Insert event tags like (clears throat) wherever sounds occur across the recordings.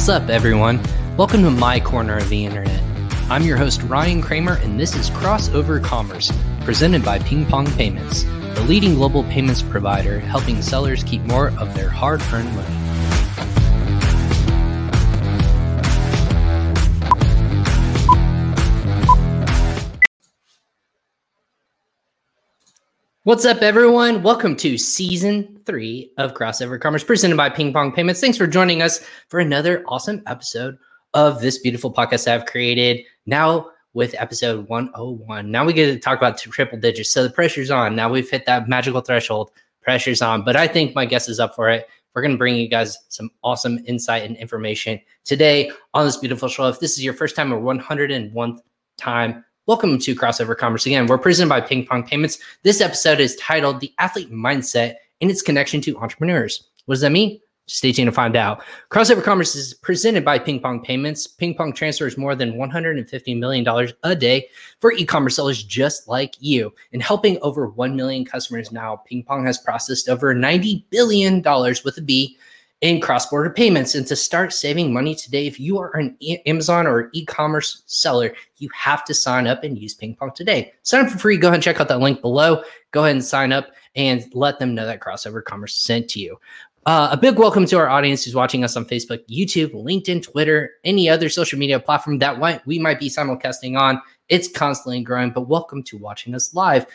What's up, everyone? Welcome to my corner of the internet. I'm your host, Ryan Kramer, and this is Crossover Commerce, presented by Ping Pong Payments, the leading global payments provider helping sellers keep more of their hard earned money. What's up, everyone? Welcome to season three of Crossover Commerce, presented by Ping Pong Payments. Thanks for joining us for another awesome episode of this beautiful podcast I've created. Now, with episode 101. Now we get to talk about triple digits. So the pressure's on. Now we've hit that magical threshold. Pressure's on. But I think my guess is up for it. We're going to bring you guys some awesome insight and information today on this beautiful show. If this is your first time or 101th time Welcome to Crossover Commerce again. We're presented by Ping Pong Payments. This episode is titled The Athlete Mindset and its Connection to Entrepreneurs. What does that mean? Stay tuned to find out. Crossover Commerce is presented by Ping Pong Payments. Ping Pong transfers more than $150 million a day for e commerce sellers just like you. And helping over 1 million customers now, Ping Pong has processed over $90 billion with a B in cross-border payments. And to start saving money today if you are an amazon or e-commerce seller you have to sign up and use ping pong today. Sign up for free. Go ahead and check out that link below. Go ahead and sign up and let them know that crossover commerce sent to you. Uh, a big welcome to our audience who's watching us on facebook youtube linkedin twitter any other social media platform that we might be simulcasting on. It's constantly growing but welcome to watching us live.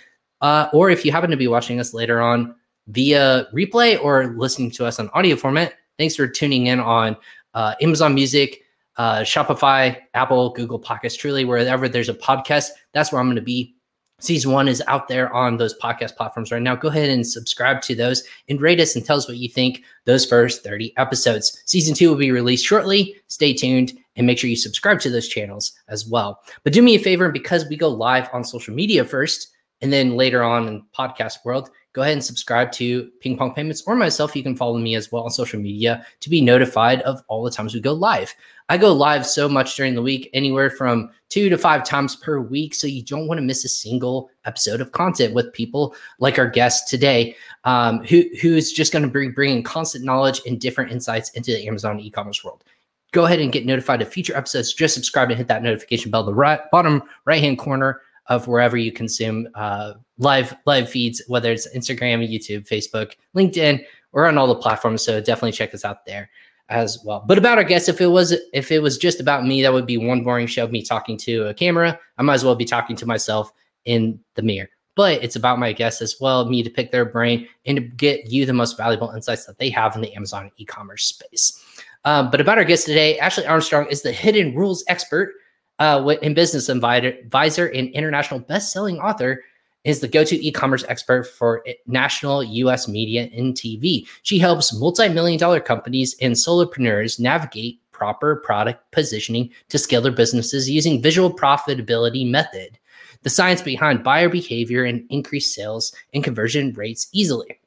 Uh, or if you happen to be watching us later on via replay or listening to us on audio format, thanks for tuning in on uh, Amazon Music, uh, Shopify, Apple, Google Podcasts, truly, wherever there's a podcast, that's where I'm going to be. Season one is out there on those podcast platforms right now. Go ahead and subscribe to those and rate us and tell us what you think those first 30 episodes. Season two will be released shortly. Stay tuned and make sure you subscribe to those channels as well. But do me a favor, because we go live on social media first and then later on in podcast world, go ahead and subscribe to Ping Pong Payments or myself. You can follow me as well on social media to be notified of all the times we go live. I go live so much during the week, anywhere from two to five times per week. So you don't want to miss a single episode of content with people like our guest today, um, who, who's just going to be bringing constant knowledge and different insights into the Amazon e commerce world. Go ahead and get notified of future episodes. Just subscribe and hit that notification bell, the right, bottom right hand corner of wherever you consume uh, live live feeds, whether it's Instagram, YouTube, Facebook, LinkedIn, or on all the platforms. So definitely check us out there as well. But about our guests, if it was if it was just about me, that would be one boring show of me talking to a camera. I might as well be talking to myself in the mirror. But it's about my guests as well, me to pick their brain and to get you the most valuable insights that they have in the Amazon e-commerce space. Um, but about our guest today, Ashley Armstrong is the hidden rules expert uh, in business advisor and international best-selling author is the go-to e-commerce expert for national US media and TV. She helps multi-million dollar companies and solopreneurs navigate proper product positioning to scale their businesses using visual profitability method, the science behind buyer behavior and increase sales and conversion rates easily.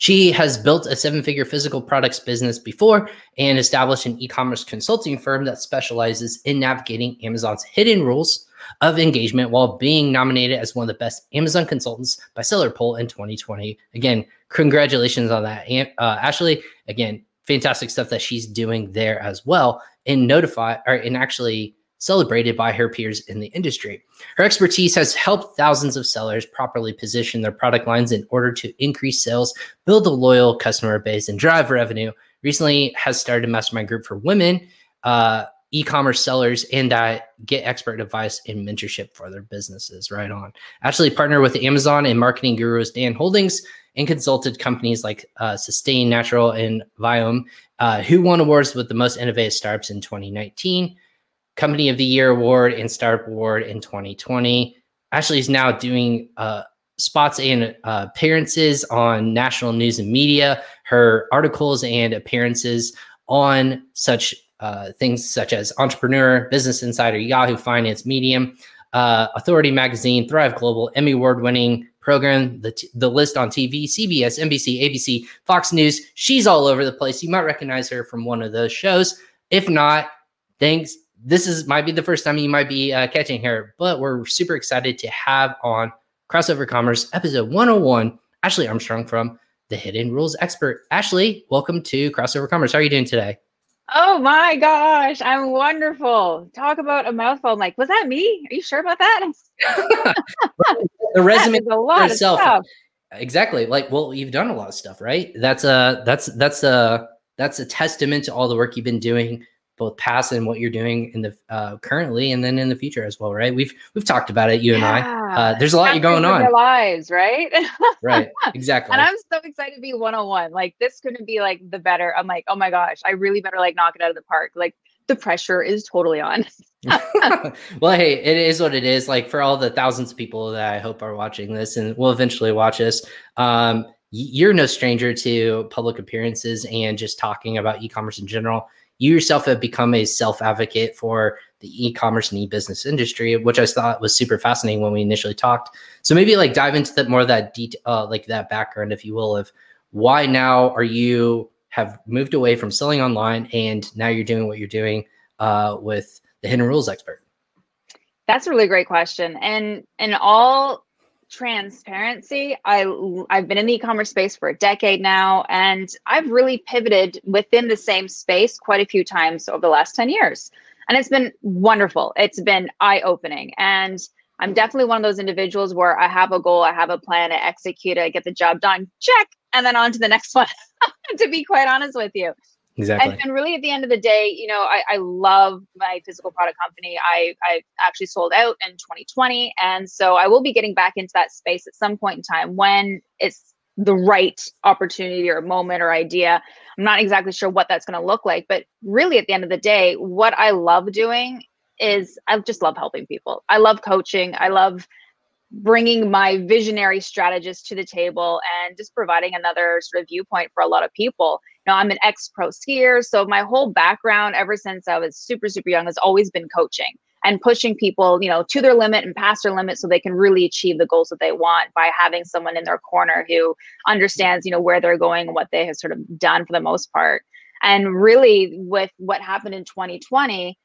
She has built a seven figure physical products business before and established an e commerce consulting firm that specializes in navigating Amazon's hidden rules of engagement while being nominated as one of the best Amazon consultants by Seller Poll in 2020. Again, congratulations on that. Uh, Ashley, again, fantastic stuff that she's doing there as well. And notify or and actually celebrated by her peers in the industry. Her expertise has helped thousands of sellers properly position their product lines in order to increase sales, build a loyal customer base, and drive revenue. Recently, has started a mastermind group for women, uh, e-commerce sellers, and get expert advice and mentorship for their businesses. Right on. Actually, partner with Amazon and marketing gurus Dan Holdings and consulted companies like uh, Sustain Natural and Viome, uh, who won awards with the most innovative startups in 2019. Company of the Year award and Startup Award in 2020. Ashley is now doing uh, spots and uh, appearances on national news and media. Her articles and appearances on such uh, things such as Entrepreneur, Business Insider, Yahoo Finance, Medium, uh, Authority Magazine, Thrive Global, Emmy Award winning program, the, t- the list on TV, CBS, NBC, ABC, Fox News. She's all over the place. You might recognize her from one of those shows. If not, thanks this is might be the first time you might be uh, catching her, but we're super excited to have on Crossover Commerce episode 101 Ashley Armstrong from the Hidden Rules Expert. Ashley, welcome to Crossover Commerce. How are you doing today? Oh my gosh, I'm wonderful. Talk about a mouthful. I'm like, was that me? Are you sure about that? (laughs) the resume a lot itself. Exactly. Like, well, you've done a lot of stuff, right? That's a that's that's a that's a testament to all the work you've been doing both past and what you're doing in the uh, currently and then in the future as well, right? We've we've talked about it, you yeah. and I. Uh, there's a lot you're going on. Their lives, right? (laughs) right, exactly. and I'm so excited to be one on one. Like this couldn't be like the better. I'm like, oh my gosh, I really better like knock it out of the park. Like the pressure is totally on. (laughs) (laughs) well, hey, it is what it is. Like for all the thousands of people that I hope are watching this and will eventually watch this, um, you're no stranger to public appearances and just talking about e-commerce in general you yourself have become a self advocate for the e-commerce and e-business industry, which I thought was super fascinating when we initially talked. So maybe like dive into that more of that detail, uh, like that background, if you will, of why now are you have moved away from selling online and now you're doing what you're doing uh, with the hidden rules expert. That's a really great question, and and all transparency. I i've been in the e-commerce space for a decade now and i've really pivoted within the same space quite a few times over the last 10 years. And it's been wonderful. It's been eye-opening. And i'm definitely one of those individuals where i have a goal i have a plan i execute it i get the job done check and then on to the next (laughs) one to be quite honest with you Exactly. And, and, really, at the end of the day, you know, I, I love my physical product company. I, I actually sold out in 2020. And so I will be getting back into that space at some point in time when it's the right opportunity or moment or idea. I'm not exactly sure what that's going to look like. But really, at the end of the day, what I love doing is I just love helping people. I love coaching. I love bringing my visionary strategist to the table and just providing another sort of viewpoint for a lot of people. Know, I'm an ex pro skier, so my whole background ever since I was super super young has always been coaching and pushing people, you know, to their limit and past their limit so they can really achieve the goals that they want by having someone in their corner who understands, you know, where they're going and what they have sort of done for the most part. And really with what happened in 2020,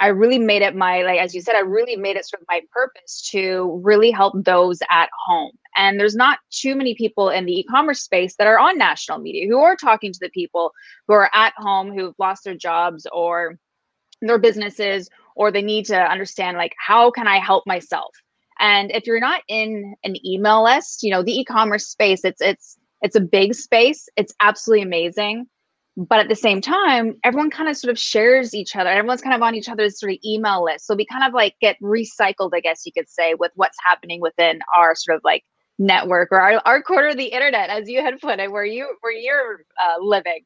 I really made it my, like, as you said, I really made it sort of my purpose to really help those at home. And there's not too many people in the e commerce space that are on national media who are talking to the people who are at home who've lost their jobs or their businesses, or they need to understand, like, how can I help myself? And if you're not in an email list, you know, the e commerce space, it's, it's, it's a big space. It's absolutely amazing but at the same time everyone kind of sort of shares each other everyone's kind of on each other's sort of email list. So we kind of like get recycled i guess you could say with what's happening within our sort of like network or our, our quarter of the internet as you had put it where you where you're uh, living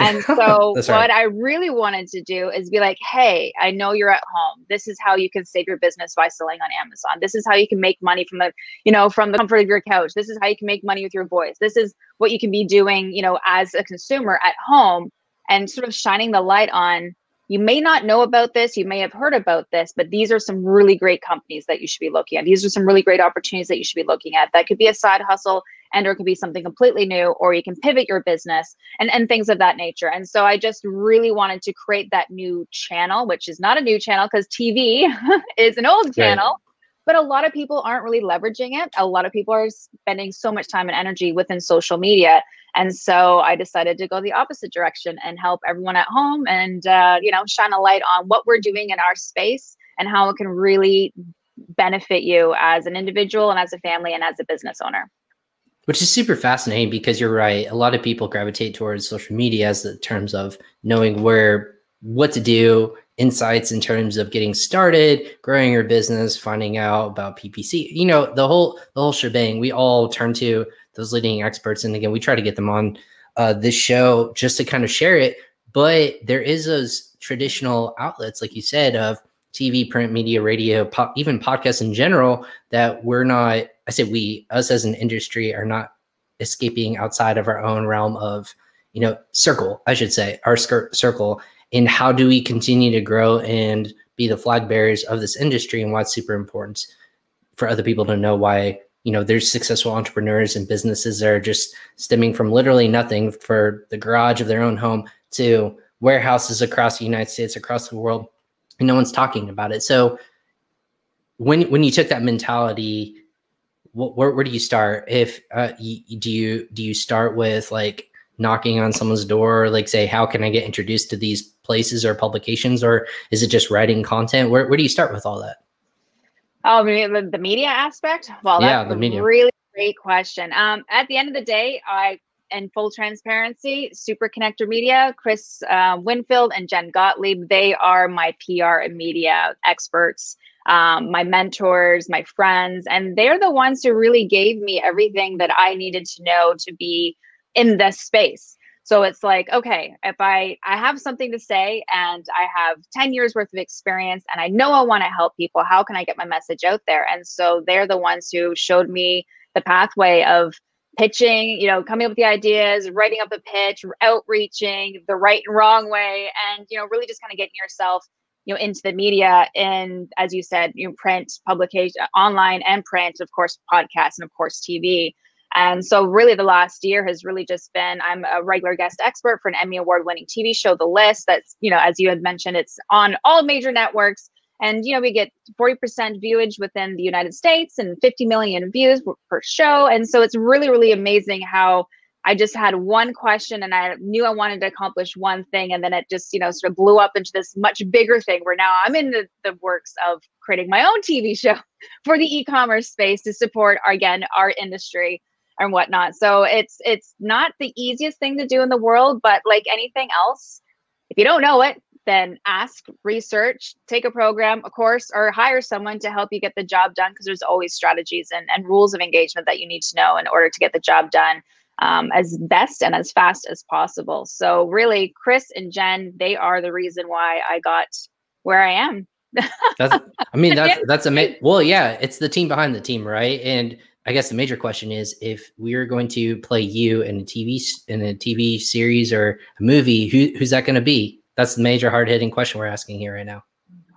and (laughs) so what right. I really wanted to do is be like, hey, I know you're at home. This is how you can save your business by selling on Amazon. This is how you can make money from the, you know, from the comfort of your couch. This is how you can make money with your voice. This is what you can be doing, you know, as a consumer at home and sort of shining the light on you may not know about this, you may have heard about this, but these are some really great companies that you should be looking at. These are some really great opportunities that you should be looking at. That could be a side hustle and or it could be something completely new or you can pivot your business and and things of that nature. And so I just really wanted to create that new channel, which is not a new channel because TV (laughs) is an old channel. Right but a lot of people aren't really leveraging it. A lot of people are spending so much time and energy within social media. And so I decided to go the opposite direction and help everyone at home and, uh, you know, shine a light on what we're doing in our space and how it can really benefit you as an individual and as a family and as a business owner. Which is super fascinating because you're right. A lot of people gravitate towards social media as the terms of knowing where, what to do, insights in terms of getting started, growing your business, finding out about PPC. You know, the whole the whole shebang. We all turn to those leading experts, and again, we try to get them on uh, this show just to kind of share it. But there is those traditional outlets, like you said, of TV, print media, radio, po- even podcasts in general, that we're not. I say we, us as an industry, are not escaping outside of our own realm of, you know, circle. I should say our skirt circle and how do we continue to grow and be the flag bearers of this industry and why it's super important for other people to know why you know there's successful entrepreneurs and businesses that are just stemming from literally nothing for the garage of their own home to warehouses across the united states across the world and no one's talking about it so when when you took that mentality where, where do you start if uh, you, do you do you start with like knocking on someone's door, like say, how can I get introduced to these places or publications, or is it just writing content? Where where do you start with all that? Oh, the, the media aspect. Well, that's yeah, the media. really great question. Um, at the end of the day, I in full transparency, Super Connector Media, Chris uh, Winfield and Jen Gottlieb, they are my PR and media experts, um, my mentors, my friends, and they're the ones who really gave me everything that I needed to know to be in this space. So it's like, okay, if I I have something to say and I have 10 years worth of experience and I know I want to help people, how can I get my message out there? And so they're the ones who showed me the pathway of pitching, you know, coming up with the ideas, writing up a pitch, outreaching the right and wrong way, and you know, really just kind of getting yourself, you know, into the media and as you said, you know, print, publication, online and print, of course, podcasts and of course TV. And so really the last year has really just been I'm a regular guest expert for an Emmy award winning TV show, The List. That's, you know, as you had mentioned, it's on all major networks and, you know, we get 40% viewage within the United States and 50 million views per show. And so it's really, really amazing how I just had one question and I knew I wanted to accomplish one thing. And then it just, you know, sort of blew up into this much bigger thing where now I'm in the, the works of creating my own TV (laughs) show for the e-commerce space to support, our, again, our industry and whatnot. So it's it's not the easiest thing to do in the world, but like anything else, if you don't know it, then ask, research, take a program, a course, or hire someone to help you get the job done because there's always strategies and, and rules of engagement that you need to know in order to get the job done um, as best and as fast as possible. So, really, Chris and Jen, they are the reason why I got where I am. (laughs) that's, I mean, that's, (laughs) that's amazing. Well, yeah, it's the team behind the team, right? And I guess the major question is if we're going to play you in a TV in a TV series or a movie, who, who's that going to be? That's the major hard hitting question we're asking here right now.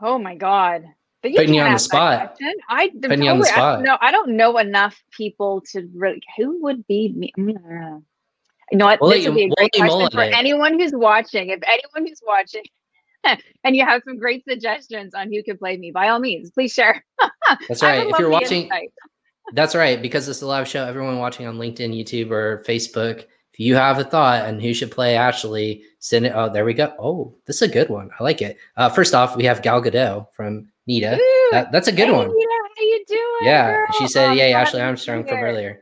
Oh my god. But you putting you on the spot. I putting totally, you on the spot. No, I don't know enough people to really. Who would be me? You know what? We'll this would be a great question for anyone who's watching. If anyone who's watching, (laughs) and you have some great suggestions on who could play me, by all means, please share. (laughs) That's right. If you're watching, that's right. Because it's a live show, everyone watching on LinkedIn, YouTube, or Facebook, if you have a thought on who should play Ashley, send it. Oh, there we go. Oh, this is a good one. I like it. Uh, first off, we have Gal Gadot from Nita. That, that's a good hey, one. Nita, how you doing? Yeah, girl? she said, oh, "Yay, Ashley Armstrong from earlier."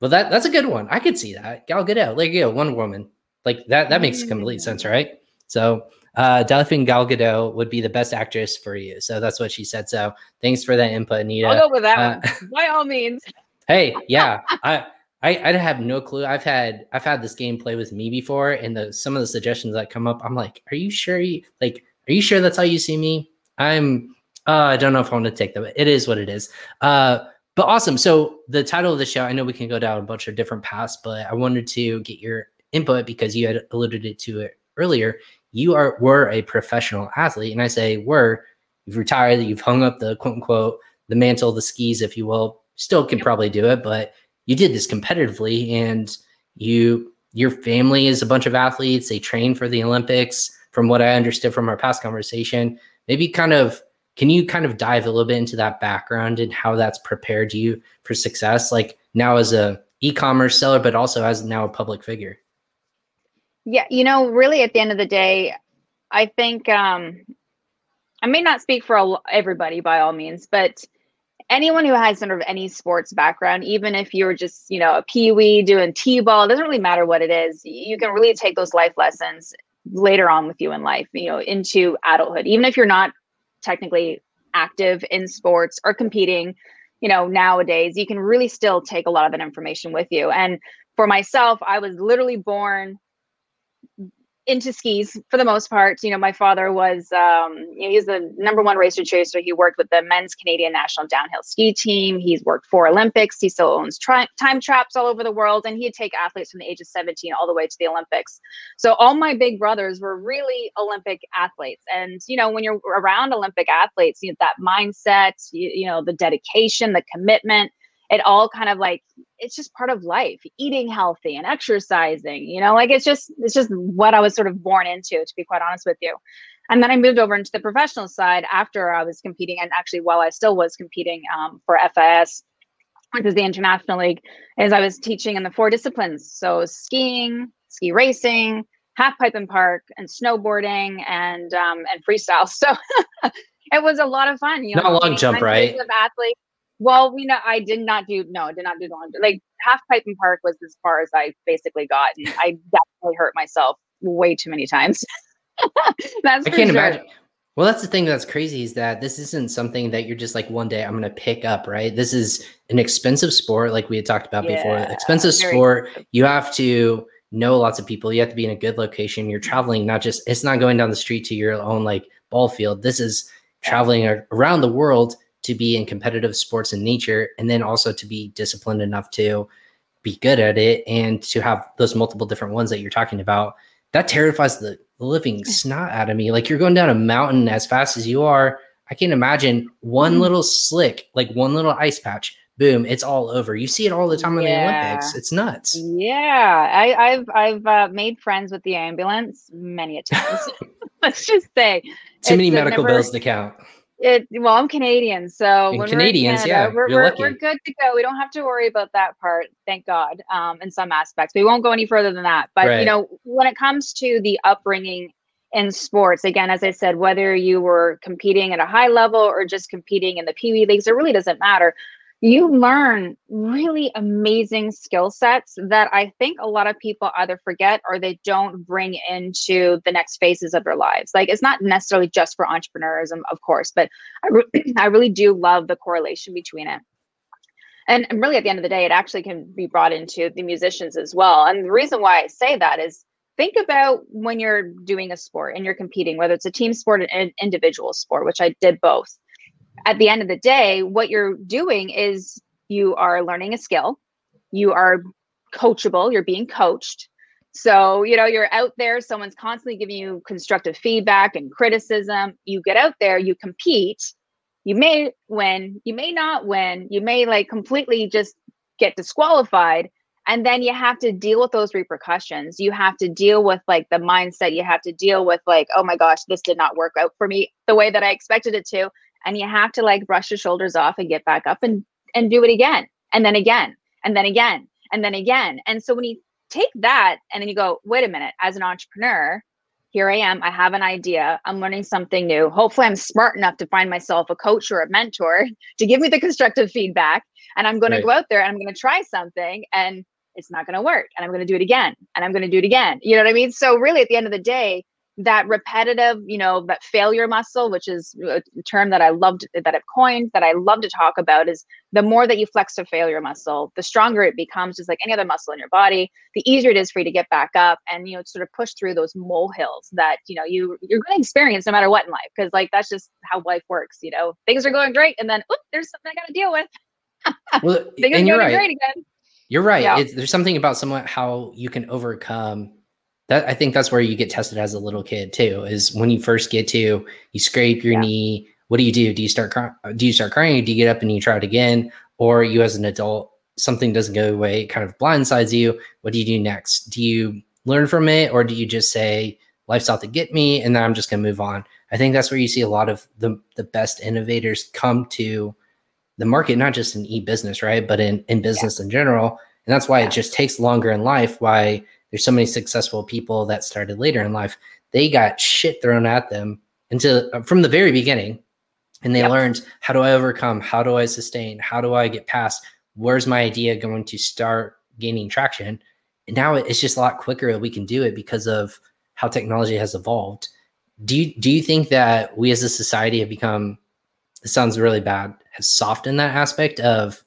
Well, that that's a good one. I could see that. Gal Gadot, like you know, Wonder Woman, like that. That makes complete sense, mm. right? So, uh, Delphine Gal Gadot would be the best actress for you. So that's what she said. So thanks for that input, Nita. I'll go with that uh, one (laughs) by all means. hey, yeah, I I, I have no clue. I've had I've had this game play with me before, and the some of the suggestions that come up, I'm like, are you sure? You, like, are you sure that's how you see me? I'm. Uh, I don't know if I want to take them. It is what it is. Uh, but awesome. So the title of the show, I know we can go down a bunch of different paths, but I wanted to get your input because you had alluded to it earlier. You are were a professional athlete, and I say were. You've retired. You've hung up the quote unquote the mantle, the skis, if you will. Still can probably do it, but you did this competitively and you your family is a bunch of athletes they train for the olympics from what i understood from our past conversation maybe kind of can you kind of dive a little bit into that background and how that's prepared you for success like now as a e-commerce seller but also as now a public figure yeah you know really at the end of the day i think um i may not speak for everybody by all means but anyone who has sort of any sports background, even if you're just, you know, a pee-wee doing t-ball, doesn't really matter what it is. You can really take those life lessons later on with you in life, you know, into adulthood. Even if you're not technically active in sports or competing, you know, nowadays, you can really still take a lot of that information with you. And for myself, I was literally born into skis for the most part. You know, my father was um, you know, he's the number one racer chaser. He worked with the men's Canadian national downhill ski team. He's worked for Olympics. He still owns tri- time traps all over the world, and he'd take athletes from the age of 17 all the way to the Olympics. So all my big brothers were really Olympic athletes. And you know, when you're around Olympic athletes, you know, that mindset, you, you know, the dedication, the commitment it all kind of like it's just part of life eating healthy and exercising you know like it's just it's just what i was sort of born into to be quite honest with you and then i moved over into the professional side after i was competing and actually while i still was competing um, for fis which is the international league is i was teaching in the four disciplines so skiing ski racing, half pipe and park, and snowboarding and um, and freestyle. (laughs) So it was a lot of fun. You know, not long jump, right? Of athlete. Well, we know I did not do no, I did not do the long like half pipe and park was as far as I basically got, and I definitely hurt myself way too many times. (laughs) that's I can't sure. imagine. Well, that's the thing that's crazy is that this isn't something that you're just like one day I'm going to pick up, right? This is an expensive sport, like we had talked about yeah, before. Expensive sport. You have to know lots of people. You have to be in a good location. You're traveling, not just, it's not going down the street to your own like ball field. This is traveling around the world to be in competitive sports in nature and then also to be disciplined enough to be good at it and to have those multiple different ones that you're talking about that terrifies the living snot out of me. Like you're going down a mountain as fast as you are. I can't imagine one mm-hmm. little slick like one little ice patch boom it's all over. You see it all the time in yeah. the olympics. It's nuts. Yeah. I, have i've uh, made friends with the ambulance many a times. (laughs) (laughs) Let's just say too many medical never, bills to count it well, I'm Canadian, so when Canadians, Canada, yeah, we're we're, we're, good to go. We don't have to worry about that part, thank God. Um, in some aspects, we won't go any further than that. But right. you know, when it comes to the upbringing in sports, again, as I said, whether you were competing at a high level or just competing in the Pee Wee leagues, it really doesn't matter you learn really amazing skill sets that I think a lot of people either forget or they don't bring into the next phases of their lives. Like it's not necessarily just for entrepreneurs, of course, but I, re- (clears throat) I really do love the correlation between it. And, and really, at the end of the day, it actually can be brought into the musicians as well. And the reason why I say that is think about when you're doing a sport and you're competing, whether it's a team sport or an individual sport, which I did both at the end of the day, what you're doing is you are learning a skill, you are coachable, you're being coached. So, you know, you're out there, someone's constantly giving you constructive feedback and criticism. You get out there, you compete. You may win, you may not win, you may like completely just get disqualified. And then you have to deal with those repercussions. You have to deal with like the mindset. You have to deal with like, oh my gosh, this did not work out for me the way that I expected it to and you have to like brush your shoulders off and get back up and and do it again and then again and then again and then again. And so when you take that and then you go wait a minute as an entrepreneur here i am i have an idea i'm learning something new. Hopefully i'm smart enough to find myself a coach or a mentor (laughs) to give me the constructive feedback and i'm going right. to go out there and i'm going to try something and it's not going to work and i'm going to do it again and i'm going to do it again. You know what i mean? So really at the end of the day that repetitive, you know, that failure muscle, which is a term that I loved that I've coined, that I love to talk about, is the more that you flex the failure muscle, the stronger it becomes, just like any other muscle in your body. The easier it is for you to get back up and you know sort of push through those molehills that you know you you're going to experience no matter what in life, because like that's just how life works. You know, things are going great, and then oop, there's something I got to deal with. (laughs) well, things and are going right. great again. You're right. Yeah. there's something about somewhat how you can overcome that I think that's where you get tested as a little kid too. Is when you first get to you scrape your yeah. knee. What do you do? Do you start crying? Do you start crying? do you get up and you try it again? Or you as an adult, something doesn't go away, it kind of blindsides you. What do you do next? Do you learn from it, or do you just say life's out to get me, and then I'm just gonna move on? I think that's where you see a lot of the the best innovators come to the market, not just in e-business, right? But in in business yeah. in general. And that's why yeah. it just takes longer in life. Why there's so many successful people that started later in life. They got shit thrown at them until uh, from the very beginning, and they yep. learned how do I overcome? How do I sustain? How do I get past? Where's my idea going to start gaining traction? And now it's just a lot quicker that we can do it because of how technology has evolved. Do you do you think that we as a society have become? It sounds really bad. Has softened that aspect of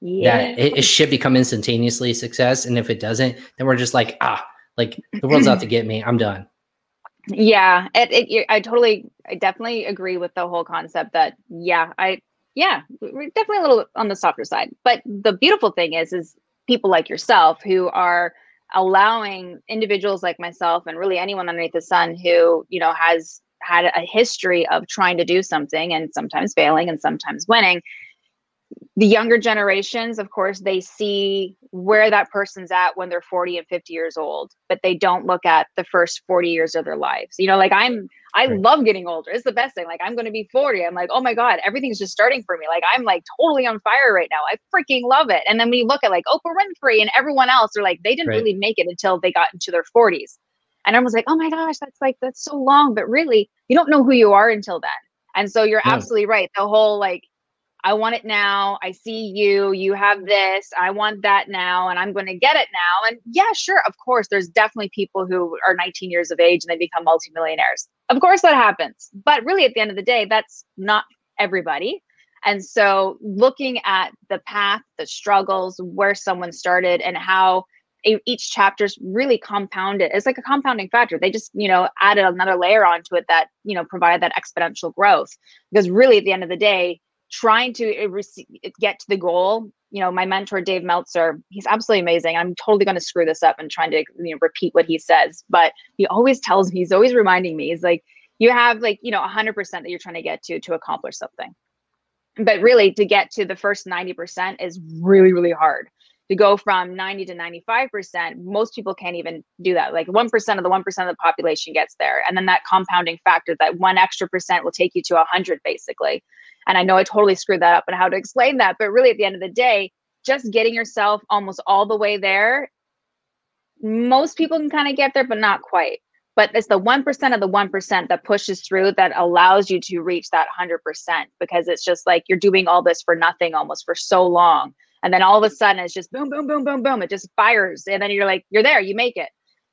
yeah. that it, it, should become instantaneously success. And if it doesn't, then we're just like, ah, like the world's out to get me. I'm done. Yeah, it, it, I totally, I definitely agree with the whole concept that, yeah, I, yeah, we're definitely a little on the softer side. But the beautiful thing is, is people like yourself who are allowing individuals like myself and really anyone underneath the sun who, you know, has had a history of trying to do something and sometimes failing and sometimes winning the younger generations, of course, they see where that person's at when they're 40 and 50 years old, but they don't look at the first 40 years of their lives. You know, like I'm, I right. love getting older. It's the best thing. Like I'm going to be 40. I'm like, oh my God, everything's just starting for me. Like I'm like totally on fire right now. I freaking love it. And then we look at like Oprah Winfrey and everyone else, they're like, they didn't right. really make it until they got into their 40s. And I was like, oh my gosh, that's like, that's so long. But really, you don't know who you are until then. And so you're absolutely right. The whole like, I want it now. I see you. You have this. I want that now, and I'm going to get it now. And yeah, sure. Of course, there's definitely people who are 19 years of age and they become multimillionaires. Of course, that happens. But really, at the end of the day, that's not everybody. And so, looking at the path, the struggles, where someone started, and how each chapter's really compounded. It's like a compounding factor. They just, you know, added another layer onto it that, you know, provided that exponential growth. Because really, at the end of the day, trying to uh, uh, get to the goal you know my mentor dave meltzer he's absolutely amazing. I'm totally going to screw this up and trying to you know repeat what he says but he always tells me he's always reminding me he's like you have like you know 100% that you're trying to get to to accomplish something. But really to get to the first 90% is really really hard to go from 90 to 95% most people can't even do that like 1% of the 1% of the population gets there and then that compounding factor that one extra percent will take you to 100 basically and I know I totally screwed that up and how to explain that, but really at the end of the day, just getting yourself almost all the way there, most people can kind of get there, but not quite. But it's the 1% of the 1% that pushes through that allows you to reach that 100% because it's just like you're doing all this for nothing almost for so long. And then all of a sudden it's just boom, boom, boom, boom, boom. It just fires. And then you're like, you're there, you make it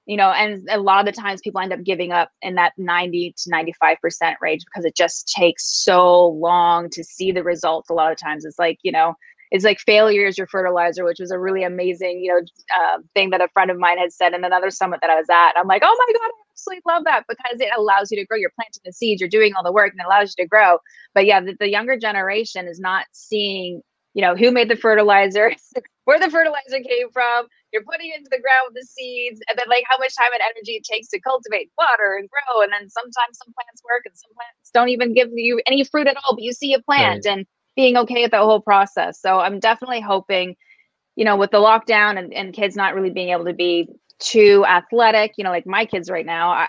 you know? And a lot of the times people end up giving up in that 90 to 95% range because it just takes so long to see the results a lot of times. It's like you know it's like failure is your fertilizer which was a really amazing you know uh, thing that a friend of mine had said in another summit that i was at. I'm like oh my god i absolutely love that because it allows you to grow. You're planting the seeds you're doing all the work and it allows you to grow. But yeah the, the younger generation is not seeing you know who made the fertilizer (laughs) where the fertilizer came from you're putting into the ground with the seeds and then like how much time and energy it takes to cultivate water and grow and then sometimes some plants work and some plants don't even give you any fruit at all but you see a plant right. and being okay with the whole process so i'm definitely hoping you know with the lockdown and, and kids not really being able to be too athletic you know like my kids right now I,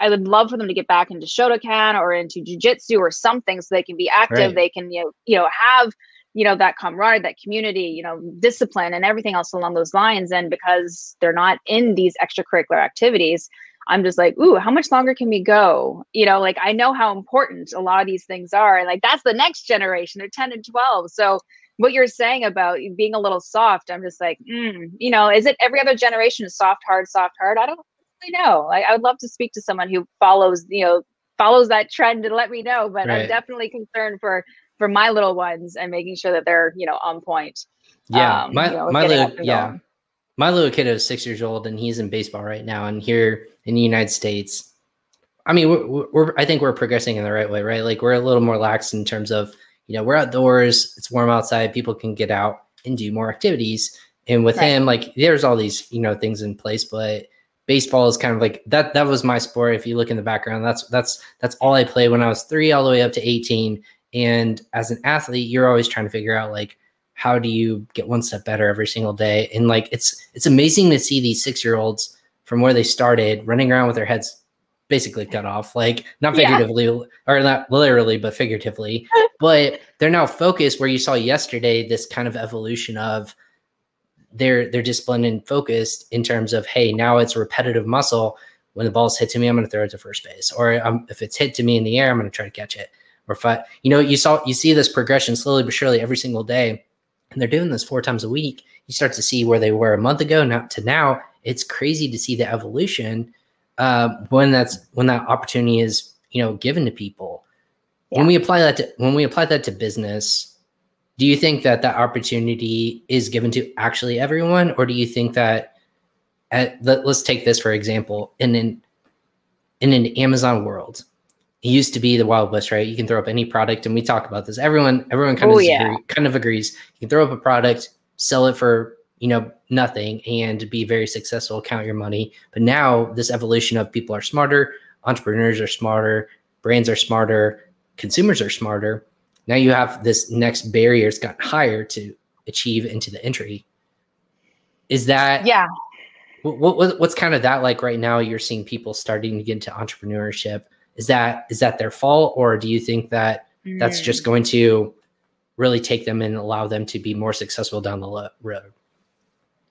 I would love for them to get back into Shotokan or into jujitsu or something so they can be active. Right. They can, you know, you know, have you know that camaraderie that community you know discipline and everything else along those lines. And because they're not in these extracurricular activities i'm just like ooh how much longer can we go? You know like i know how important a lot of these things are. And like that's the next generation. They're 10 and 12 so what you're saying about being a little soft i'm just like mm, you know is it every other generation is soft hard soft hard? I don't really know. Like i would love to speak to someone who follows you know follows that trend and let me know. But right. i'm definitely concerned for for my little ones and making sure that they're you know on point. Yeah, um, my you know, my little yeah. Going. My little kid is six years old and he's in baseball right now. And here in the United States, I mean, we're, we're I think we're progressing in the right way, right? Like we're a little more lax in terms of you know we're outdoors, it's warm outside, people can get out and do more activities. And with right. him, like there's all these you know things in place, but baseball is kind of like that that was my sport if you look in the background that's that's that's all i played when i was three all the way up to 18 and as an athlete, you're always trying to figure out like how do you get one step better every single day. And like it's it's amazing to see these six year olds from where they started running around with their heads basically cut off, like not figuratively yeah. or not literally, but figuratively. (laughs) but they're now focused where you saw yesterday this kind of evolution of they're they're disciplined and focused in terms of hey, now it's repetitive muscle. When the ball's hit to me, I'm going to throw it to first base, or um, if it's hit to me in the air, I'm going to try to catch it or five. You know, you saw you see this progression slowly but surely every single day, and they're doing this four times a week. You start to see where they were a month ago now to now. It's crazy to see the evolution uh, when that's when that opportunity is you know given to people. Yeah. When we apply that to when we apply that to business, do you think that that opportunity is given to actually everyone, or do you think that at, let, us take this for example in an in an Amazon world, it used to be the Wild West, right? You can throw up any product, and we talk about this. Everyone, everyone kind of oh, yeah. kind of agrees. You can throw up a product, sell it for you know nothing, and be very successful. Count your money. But now this evolution of people are smarter, entrepreneurs are smarter, brands are smarter, consumers are smarter. now you have this next barrier's gotten higher to achieve into the entry. Is that yeah? What, what what's kind of that like right now? You're seeing people starting to get into entrepreneurship. Is that is that their fault, or do you think that mm. that's just mm. going to really take them and allow them to be more successful down the road?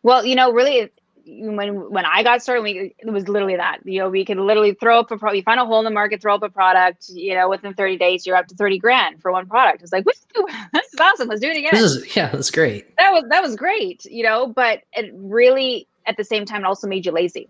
Well, you know, really, when when I got started, we, it was literally that. You know, we could literally throw up a product. You find a hole in the market, throw up a product. You know, within 30 days, you're up to 30 grand for one product. It's like, (laughs) this is awesome. Let's do it again. This is yeah, that's great. That was that was great. You know, but it really, at the same time, it also made you lazy.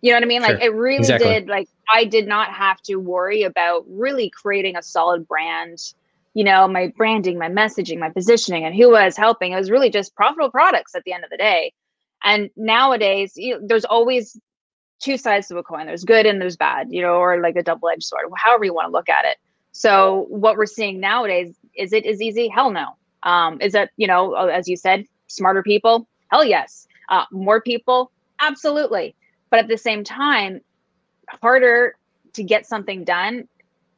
You know what I mean? Like sure. it really exactly. did. Like I did not have to worry about really creating a solid brand. You know, my branding, my messaging, my positioning, and who was helping. It was really just profitable products at the end of the day and nowadays, you know, there's always two sides to a coin. There's good and there's bad, you know, or like a double-edged sword, however you want to look at it. So what we're seeing nowadays is it is easy? Hell no. Um, is that you know, as you said, smarter people? Hell yes. Uh, more people? Absolutely. But at the same time, harder to get something done.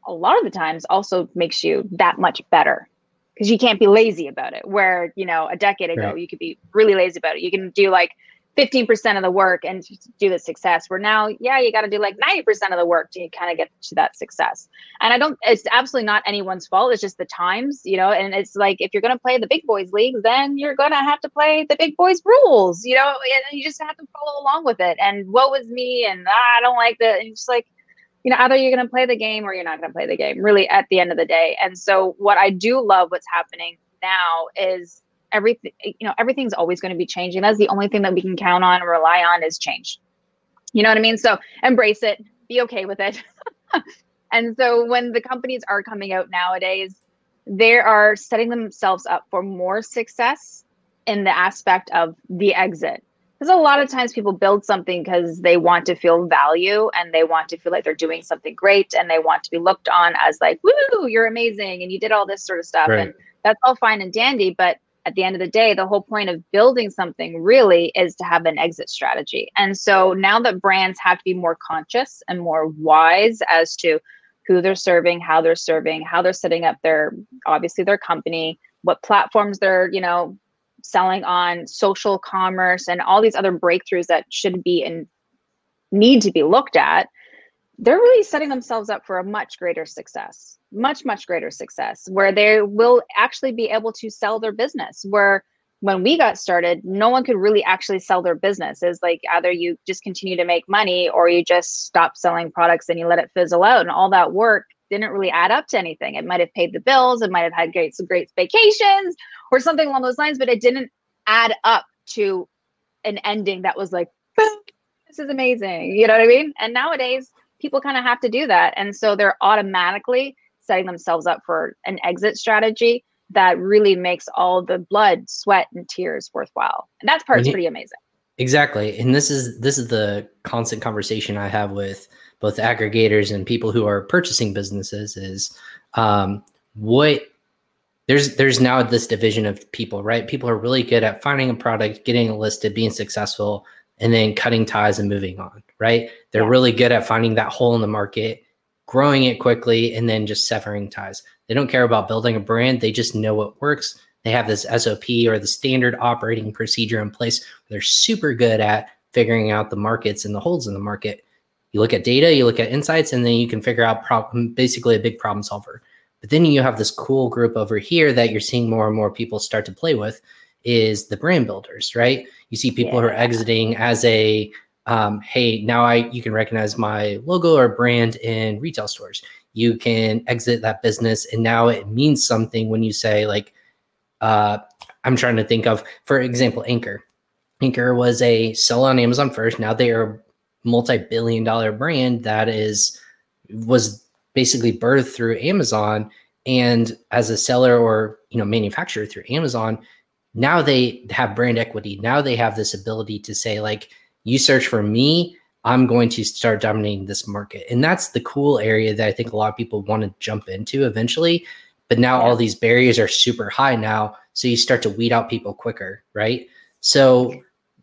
A lot of the times also makes you that much better because you can't be lazy about it. Where, you know, a decade ago, right. you could be really lazy about it. You can do like 15% of the work and do the success. Where now, yeah, you got to do like 90% of the work to kind of get to that success. And I don't, it's absolutely not anyone's fault. It's just the times, you know, and it's like if you're going to play the big boys leagues, then you're going to have to play the big boys rules, you know, and you just have to follow along with it. And what was me? And ah, I don't like that. And just like, you know, either you're going to play the game or you're not going to play the game, really, at the end of the day. And so, what I do love what's happening now is everything, you know, everything's always going to be changing. That's the only thing that we can count on and rely on is change. You know what I mean? So, embrace it, be okay with it. (laughs) and so, when the companies are coming out nowadays, they are setting themselves up for more success in the aspect of the exit because a lot of times people build something because they want to feel value and they want to feel like they're doing something great and they want to be looked on as like woo you're amazing and you did all this sort of stuff right. and that's all fine and dandy but at the end of the day the whole point of building something really is to have an exit strategy. And so now that brands have to be more conscious and more wise as to who they're serving how they're serving how they're setting up their obviously their company what platforms they're you know selling on social commerce and all these other breakthroughs that should be and need to be looked at they're really setting themselves up for a much greater success much much greater success where they will actually be able to sell their business where when we got started no one could really actually sell their business is like either you just continue to make money or you just stop selling products and you let it fizzle out and all that work didn't really add up to anything. It might have paid the bills, it might have had great some great vacations or something along those lines, but it didn't add up to an ending that was like, (laughs) this is amazing. You know what I mean? And nowadays people kind of have to do that. And so they're automatically setting themselves up for an exit strategy that really makes all the blood, sweat, and tears worthwhile. And that part's pretty amazing. Exactly. And this is this is the constant conversation I have with both aggregators and people who are purchasing businesses is um, what there's there's now this division of people, right? People are really good at finding a product, getting it listed, being successful, and then cutting ties and moving on, right? They're yeah. really good at finding that hole in the market, growing it quickly, and then just severing ties. They don't care about building a brand. They just know what works. They have this SOP or the standard operating procedure in place. They're super good at figuring out the markets and the holes in the market you look at data, you look at insights, and then you can figure out problem, basically a big problem solver. But then you have this cool group over here that you're seeing more and more people start to play with is the brand builders, right? You see people yeah. who are exiting as a um, hey, now I you can recognize my logo or brand in retail stores. You can exit that business, and now it means something when you say like, uh, I'm trying to think of, for example, Anker. Anker was a sell on Amazon first. Now they are multi-billion dollar brand that is was basically birthed through Amazon and as a seller or you know manufacturer through Amazon now they have brand equity now they have this ability to say like you search for me I'm going to start dominating this market and that's the cool area that I think a lot of people want to jump into eventually but now yeah. all these barriers are super high now so you start to weed out people quicker right so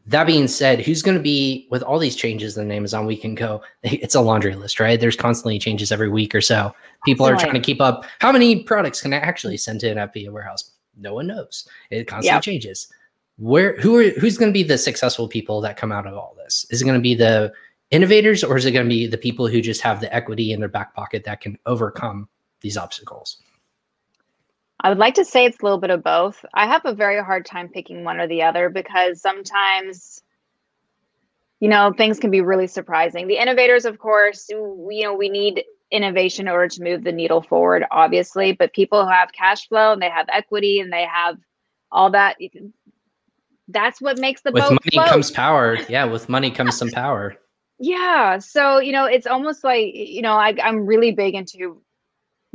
that being said, who's going to be with all these changes in Amazon? We can go. (laughs) It's a laundry list, right? There's constantly changes every week or so. People are trying to keep up. How many products can I actually send to an FBA warehouse? No one knows. It constantly yep. changes. Where who are who's going to be the successful people that come out of all this? Is it going to be the innovators or is it going to be the people who just have the equity in their back pocket that can overcome these obstacles? I would like to say it's a little bit of both. I have a very hard time picking one or the other because sometimes, you know, things can be really surprising. The innovators, of course, you know, we need innovation in order to move the needle forward, obviously, but people who have cash flow and they have equity and they have all that, that's what makes the with boat money float. comes power. (laughs) Yeah, with money comes some power. Yeah. So, you know, it's almost like, you know, I, I'm really big into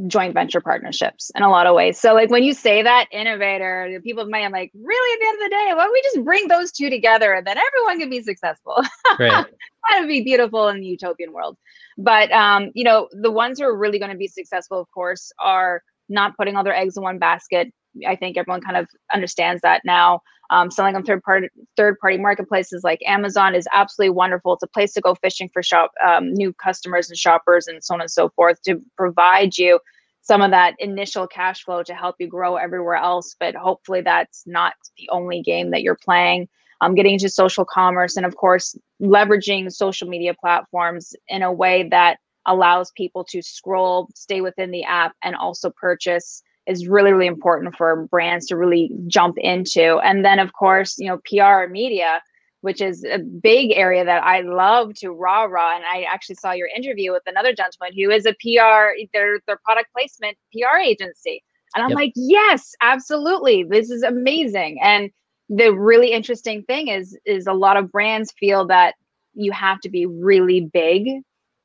joint venture partnerships in a lot of ways. So like when you say that innovator, the people of money, I'm like, really at the end of the day, why don't we just bring those two together and then everyone can be successful? (laughs) Right. that would be beautiful in the utopian world. But um, you know, the ones who are really going to be successful, of course, are not putting all their eggs in one basket. I think everyone kind of understands that now. Um, selling on third party third party marketplaces like Amazon is absolutely wonderful. It's a place to go fishing for shop um, new customers and shoppers and so on and so forth to provide you some of that initial cash flow to help you grow everywhere else. But hopefully that's not the only game that you're playing. Um, getting into social commerce and of course leveraging social media platforms in a way that allows people to scroll, stay within the app, and also purchase is really really important for brands to really jump into. And then of course you know pr media which is a big area that i love to rah rah and i actually saw your interview with another gentleman who is a pr their their product placement pr agency. And i'm yep. like yes absolutely. This is amazing. And the really interesting thing is is a lot of brands feel that you have to be really big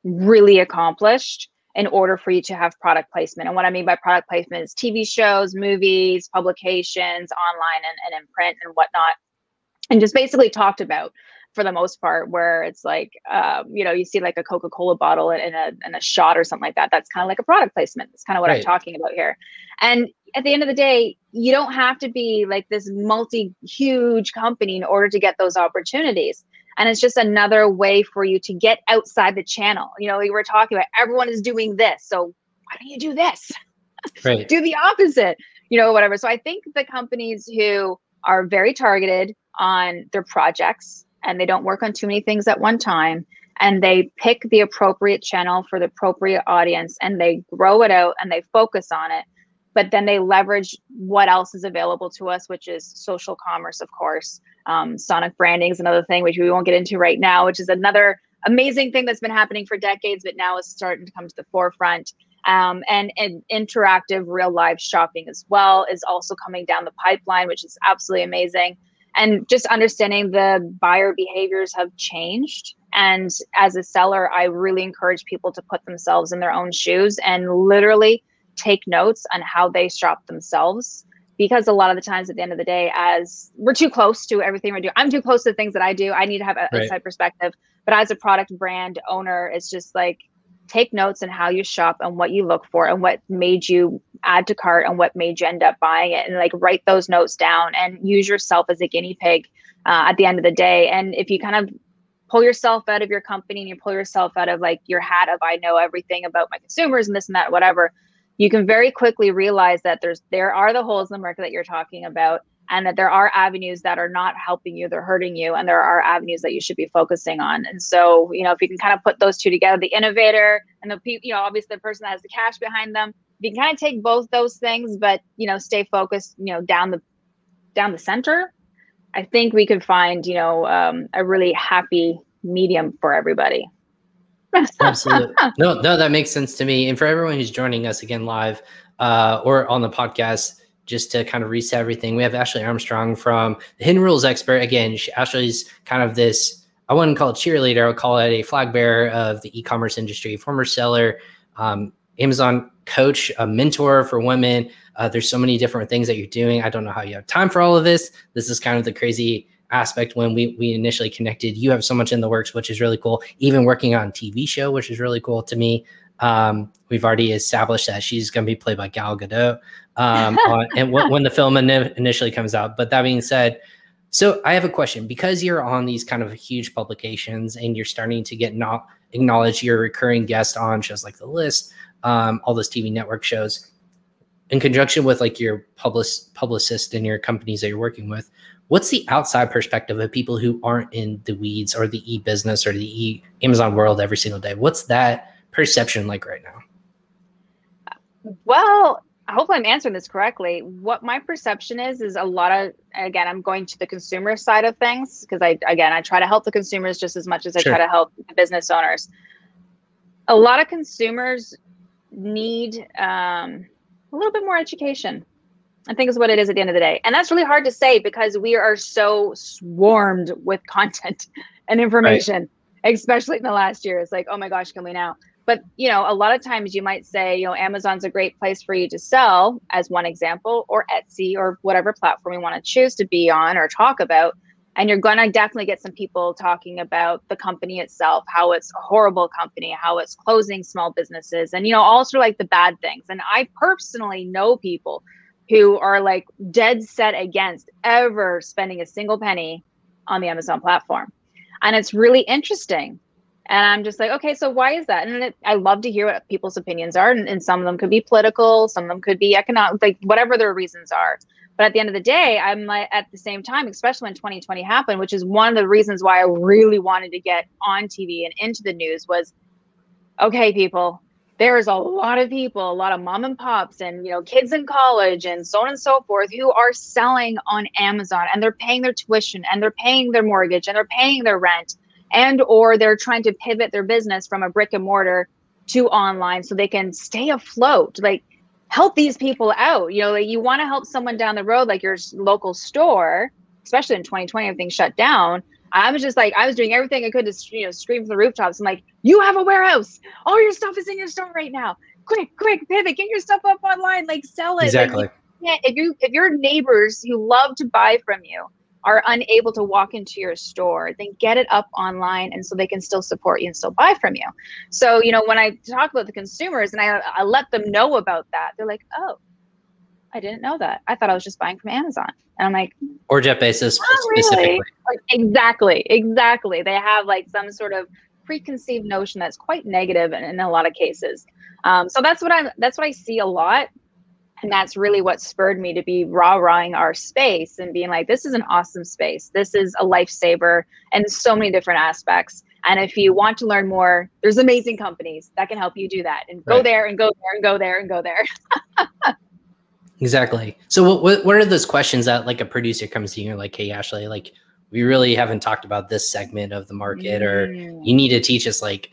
really accomplished in order for you to have product placement. And what I mean by product placement is TV shows, movies, publications, online and, and in print and whatnot. And just basically talked about for the most part, where it's like, um, you know, you see like a Coca Cola bottle in a, in a shot or something like that. That's kind of like a product placement. That's kind of what right. I'm talking about here. And at the end of the day, you don't have to be like this multi huge company in order to get those opportunities and it's just another way for you to get outside the channel. You know we were talking about everyone is doing this so why don't you do this? (laughs) Right. do the opposite you know whatever. So i think the companies who are very targeted on their projects and they don't work on too many things at one time and they pick the appropriate channel for the appropriate audience and they grow it out and they focus on it but then they leverage what else is available to us which is social commerce of course. Um, sonic branding is another thing which we won't get into right now which is another amazing thing that's been happening for decades but now is starting to come to the forefront. Um, and, and interactive real live shopping as well is also coming down the pipeline which is absolutely amazing. And just understanding the buyer behaviors have changed. And as a seller i really encourage people to put themselves in their own shoes and literally take notes on how they shop themselves because a lot of the times at the end of the day as we're too close to everything we do i'm too close to the things that i do i need to have a right. side perspective. But as a product brand owner it's just like take notes on how you shop and what you look for and what made you add to cart and what made you end up buying it. And like write those notes down and use yourself as a guinea pig uh, at the end of the day. And if you kind of pull yourself out of your company and you pull yourself out of like your hat of i know everything about my consumers and this and that whatever you can very quickly realize that there's there are the holes in the market that you're talking about and that there are avenues that are not helping you they're hurting you and there are avenues that you should be focusing on. And so you know if you can kind of put those two together the innovator and the people you know obviously the person that has the cash behind them you can kind of take both those things but you know stay focused you know down the down the center i think we could find you know um, a really happy medium for everybody Absolutely. (laughs) No, no, that makes sense to me. And for everyone who's joining us again live uh, or on the podcast, just to kind of reset everything, we have Ashley Armstrong from the Hidden Rules Expert. Again, she, Ashley's kind of this, I wouldn't call it cheerleader, I would call it a flag bearer of the e commerce industry, former seller, um, Amazon coach, a mentor for women. Uh, there's so many different things that you're doing. I don't know how you have time for all of this. This is kind of the crazy aspect when we we initially connected. You have so much in the works, which is really cool. Even working on TV show, which is really cool to me. Um, we've already established that she's going to be played by Gal Gadot, um, (laughs) on, and w- when the film in- initially comes out. But that being said, So I have a question because you're on these kind of huge publications and you're starting to get not acknowledged. You're a recurring guest on shows like The List, um, all those TV network shows. In conjunction with like your public publicist and your companies that you're working with, what's the outside perspective of people who aren't in the weeds or the e business or the e Amazon world every single day? What's that perception like right now? Well, hopefully I'm answering this correctly. What my perception is is a lot of again, I'm going to the consumer side of things because I again I try to help the consumers just as much as I sure. try to help the business owners. A lot of consumers need um, a little bit more education. I think is what it is at the end of the day. And that's really hard to say because we are so swarmed with (laughs) content and information, right. especially in the last year. It's like, oh my gosh, can we now? but you know a lot of times you might say you know amazon's a great place for you to sell as one example or etsy or whatever platform you want to choose to be on or talk about and you're going to definitely get some people talking about the company itself how it's a horrible company how it's closing small businesses and you know also like the bad things and i personally know people who are like dead set against ever spending a single penny on the amazon platform and it's really interesting and I'm just like, okay, so why is that? And it, I love to hear what people's opinions are. And, and, some of them could be political, some of them could be economic, like whatever their reasons are. But at the end of the day, I'm like, at the same time, especially when 2020 happened, which is one of the reasons why I really wanted to get on TV and into the news was, okay, people, there is a lot of people, a lot of mom and pops and, you know, kids in college and so on and so forth who are selling on Amazon and they're paying their tuition and they're paying their mortgage and they're paying their rent and or they're trying to pivot their business from a brick and mortar to online so they can stay afloat like help these people out you know like you want to help someone down the road like your local store especially in 2020 everything shut down i was just like i was doing everything i could to you know scream from the rooftops. I'm like you have a warehouse. All your stuff is in your store right now. Quick quick pivot. Get your stuff up online. Like sell it. Exactly. like, if you if your neighbors who love to buy from you are unable to walk into your store, then get it up online and so they can still support you and still buy from you. So, you know, when I talk about the consumers and I, I let them know about that, they're like, oh, I didn't know that. I thought I was just buying from Amazon. And I'm like, or Jeff Bezos specifically. Really. Exactly. Exactly. They have like some sort of preconceived notion that's quite negative in, in a lot of cases. Um, so that's what I'm, that's what I see a lot and that's really what spurred me to be rah rahing our space and being like this is an awesome space this is a lifesaver and so many different aspects and if you want to learn more there's amazing companies that can help you do that and go right. there and go there and go there and go there (laughs) exactly. So what, what are those questions that like a producer comes to you and like hey ashley like we really haven't talked about this segment of the market mm. or you need to teach us like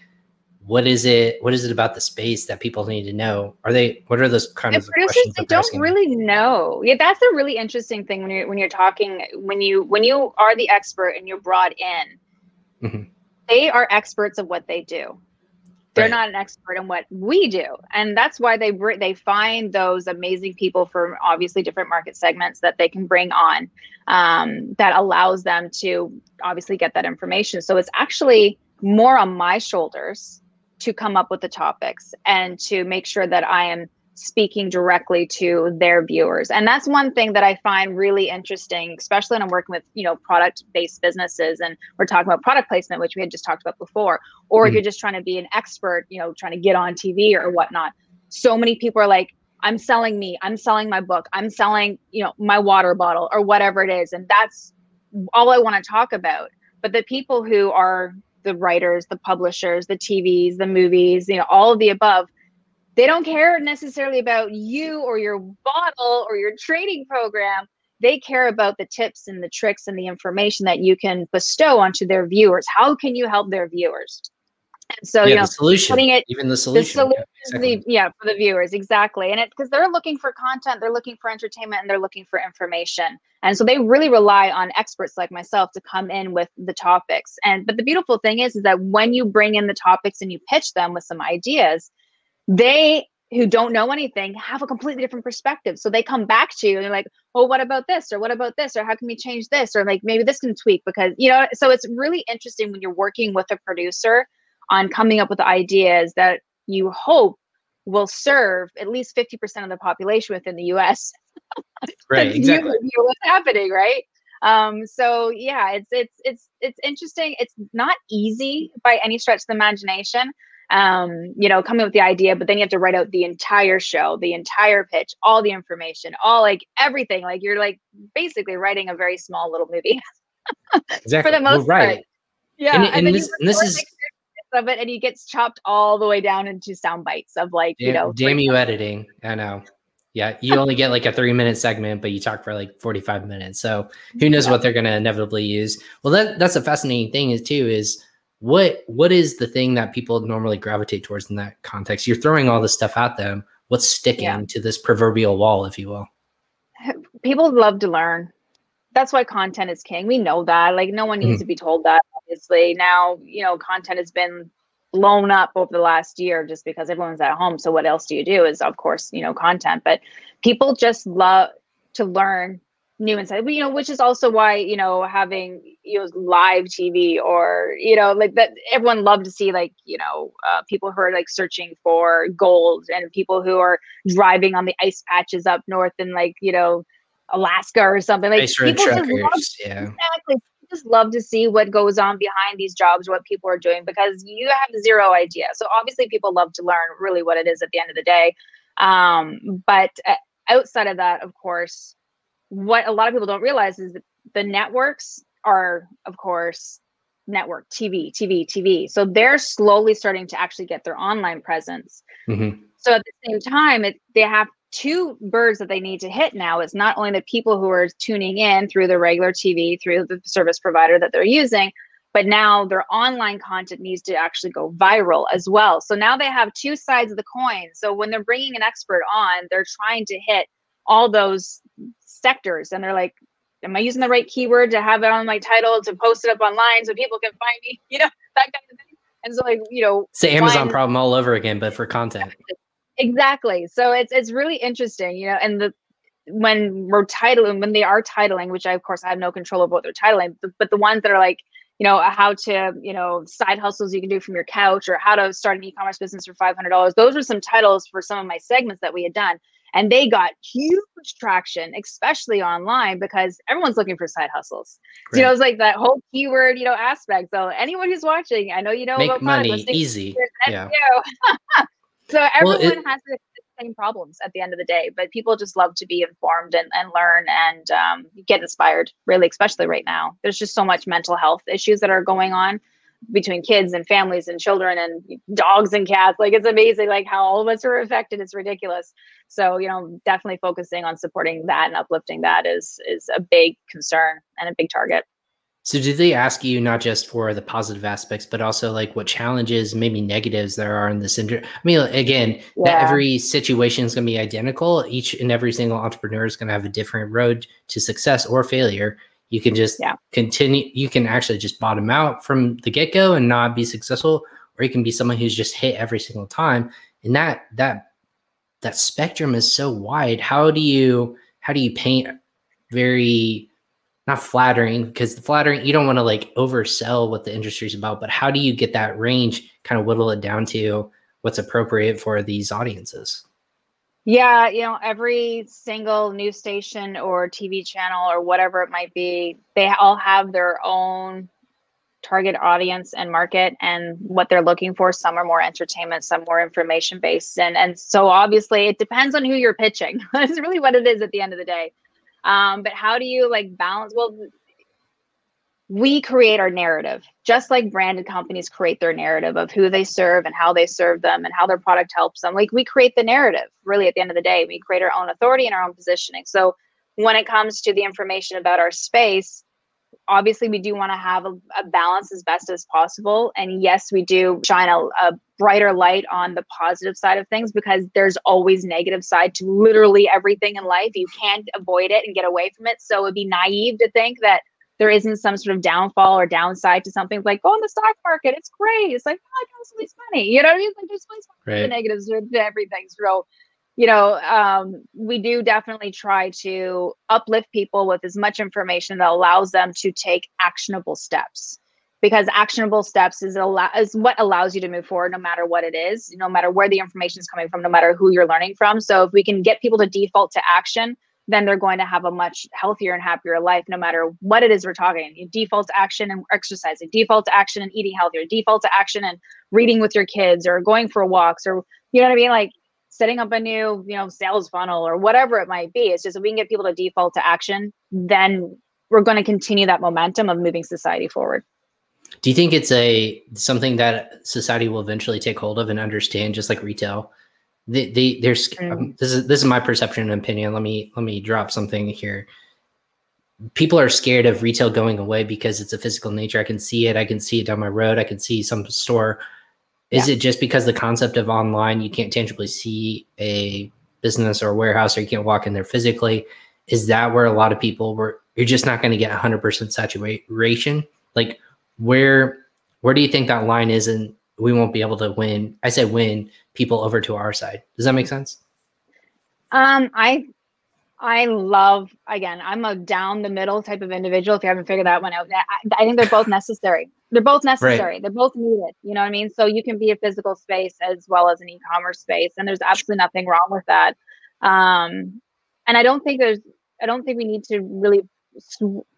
what is it what is it about the space that people need to know? Are they what are those kind the of producers they don't really know. Yeah that's a really interesting thing when you're when you're talking when you when you are the expert and you're brought in mm-hmm. they are experts of what they do they're right. not an expert in what we do and that's why they br- they find those amazing people from obviously different market segments that they can bring on um, that allows them to obviously get that information so it's actually more on my shoulders to come up with the topics and to make sure that I am speaking directly to their viewers. And that's one thing that I find really interesting, especially when I'm working with, you know, product-based businesses and we're talking about product placement, which we had just talked about before, or mm-hmm. you're just trying to be an expert, you know, trying to get on TV or whatnot. So many people are like, I'm selling me, I'm selling my book, I'm selling, you know, my water bottle or whatever it is. And that's all I want to talk about. But the people who are the writers, the publishers, the TVs, the movies, you know, all of the above. They don't care necessarily about you or your bottle or your trading program. They care about the tips and the tricks and the information that you can bestow onto their viewers. How can you help their viewers? And so, yeah, you know, the solution, putting it, even the solution, the solution yeah, exactly. the, yeah, for the viewers, exactly. And it because they're looking for content, they're looking for entertainment, and they're looking for information. And so they really rely on experts like myself to come in with the topics. And but the beautiful thing is, is that when you bring in the topics and you pitch them with some ideas, they who don't know anything have a completely different perspective. So they come back to you and they're like, "Oh, what about this? Or what about this? Or how can we change this? Or like maybe this can tweak because you know." So it's really interesting when you're working with a producer on coming up with ideas that you hope will serve at least 50% of the population within the US. (laughs) right, exactly. what's happening, right? um, so yeah, it's it's it's it's interesting. It's not easy by any stretch of the imagination. Um, you know, coming up with the idea, but then you have to write out the entire show, the entire pitch, all the information, all like everything. Like you're like basically writing a very small little movie. exactly. (laughs) For the most well, right. part. Yeah. And, and, and this, this is of it and he gets chopped all the way down into sound bites of like, you know, damn you editing. I know. Yeah, you only get like a three minute segment, but you talk for like 45 minutes. So who knows Yeah. what they're gonna inevitably use. Well, that that's a fascinating thing is too, is what what is the thing that people normally gravitate towards in that context? You're throwing all this stuff at them. What's sticking Yeah. to this proverbial wall, if you will? (laughs) people love to learn. That's why content is king. We know that. Like no one needs Mhm. to be told that. Obviously, now you know content has been blown up over the last year just because everyone's at home. So what else do you do? Is of course you know content, but people just love to learn new insight. But, You know, which is also why you know having you know live TV or you know like that. Everyone loved to see like you know uh, people who are like searching for gold and people who are driving on the ice patches up north in like you know Alaska or something. Like Ice people just love. Yeah. exactly just love to see what goes on behind these jobs, what people are doing because you have zero idea. So obviously people love to learn really what it is at the end of the day. Um, but uh, outside of that, of course, what a lot of people don't realize is that the networks are, of course, network TV, TV, TV. So they're slowly starting to actually get their online presence. Mhm. So at the same time, it, they have two birds that they need to hit now. It's not only the people who are tuning in through the regular TV, through the service provider that they're using, but now their online content needs to actually go viral as well. So now they have two sides of the coin. So when they're bringing an expert on, they're trying to hit all those sectors and they're like, Am I using the right keyword to have it on my title to post it up online so people can find me? (laughs) You know, that kind of thing. And so, like, you know, It's the Amazon one- problem all over again, but for content. exactly so it's it's really interesting you know and the when we're titling when they are titling which i of course i have no control over what they're titling but, but the ones that are like you know how to you know side hustles you can do from your couch or how to start an e-commerce business for $500 those were some titles for some of my segments that we had done and they got huge traction especially online because everyone's looking for side hustles so, you know it's like that whole keyword you know aspect so anyone who's watching i know you know Make about money easy. Yeah. (laughs) (laughs) So Well, everyone it- has the same problems at the end of the day, but people just love to be informed and, and learn and um, get inspired, really, especially right now. There's just so much mental health issues that are going on between kids and families and children and dogs and cats. Like it's amazing like how all of us are affected. It's ridiculous. So, you know, definitely focusing on supporting that and uplifting that is is a big concern and a big target. So do they ask you not just for the positive aspects, but also like what challenges, maybe negatives there are in this industry? I mean, again, Yeah. every situation is going to be identical. Each and every single entrepreneur is going to have a different road to success or failure. You can just Yeah. continue. You can actually just bottom out from the get go and not be successful, or you can be someone who's just hit every single time. And that that that spectrum is so wide. How do you how do you paint very not flattering because the flattering you don't want to like oversell what the industry's about but how do you get that range kind of whittle it down to what's appropriate for these audiences Yeah, you know, every single news station or TV channel or whatever it might be, they all have their own target audience and market and what they're looking for. Some are more entertainment, some more information based. And and so obviously it depends on who you're pitching. (laughs) That's really what it is at the end of the day. Um, but how do you like balance? Well, we create our narrative just like branded companies create their narrative of who they serve and how they serve them and how their product helps them. Like we create the narrative really at the end of the day. We create our own authority and our own positioning. So when it comes to the information about our space obviously we do want to have a, a balance as best as possible. And yes we do shine a, a brighter light on the positive side of things because there's always negative side to literally everything in life. You can't avoid it and get away from it. So it'd be naive to think that there isn't some sort of downfall or downside to something like go in the stock market it's great. It's like oh i got somebody's money you know what i mean? Like there's always the negatives to everything. So you know um, we do definitely try to uplift people with as much information that allows them to take actionable steps. Because actionable steps is allow is what allows you to move forward no matter what it is no matter where the information is coming from no matter who you're learning from. So if we can get people to default to action then they're going to have a much healthier and happier life no matter what it is we're talking. Default to action and exercising, default to action and eating healthier, default to action and reading with your kids or going for walks or you know what I mean? Like setting up a new, you know, sales funnel or whatever it might be. It's just if we can get people to default to action, then we're going to continue that momentum of moving society forward. Do you think it's a something that society will eventually take hold of and understand, just like retail? The, the there's um, this is this is my perception and opinion. Let me let me drop something here. People are scared of retail going away because it's a physical nature. I can see it. I can see it down my road. I can see some store. Is yeah. it just because the concept of online you can't tangibly see a business or warehouse or you can't walk in there physically? Is that where a lot of people were? You're just not going to get 100% saturation. Like where where do you think that line is and we won't be able to win i say win people over to our side does that make sense um i i love again i'm a down the middle type of individual if you haven't figured that one out i, I think they're both (laughs) necessary they're both necessary right. they're both needed you know what i mean so you can be a physical space as well as an e-commerce space and there's absolutely nothing wrong with that um and i don't think there's i don't think we need to really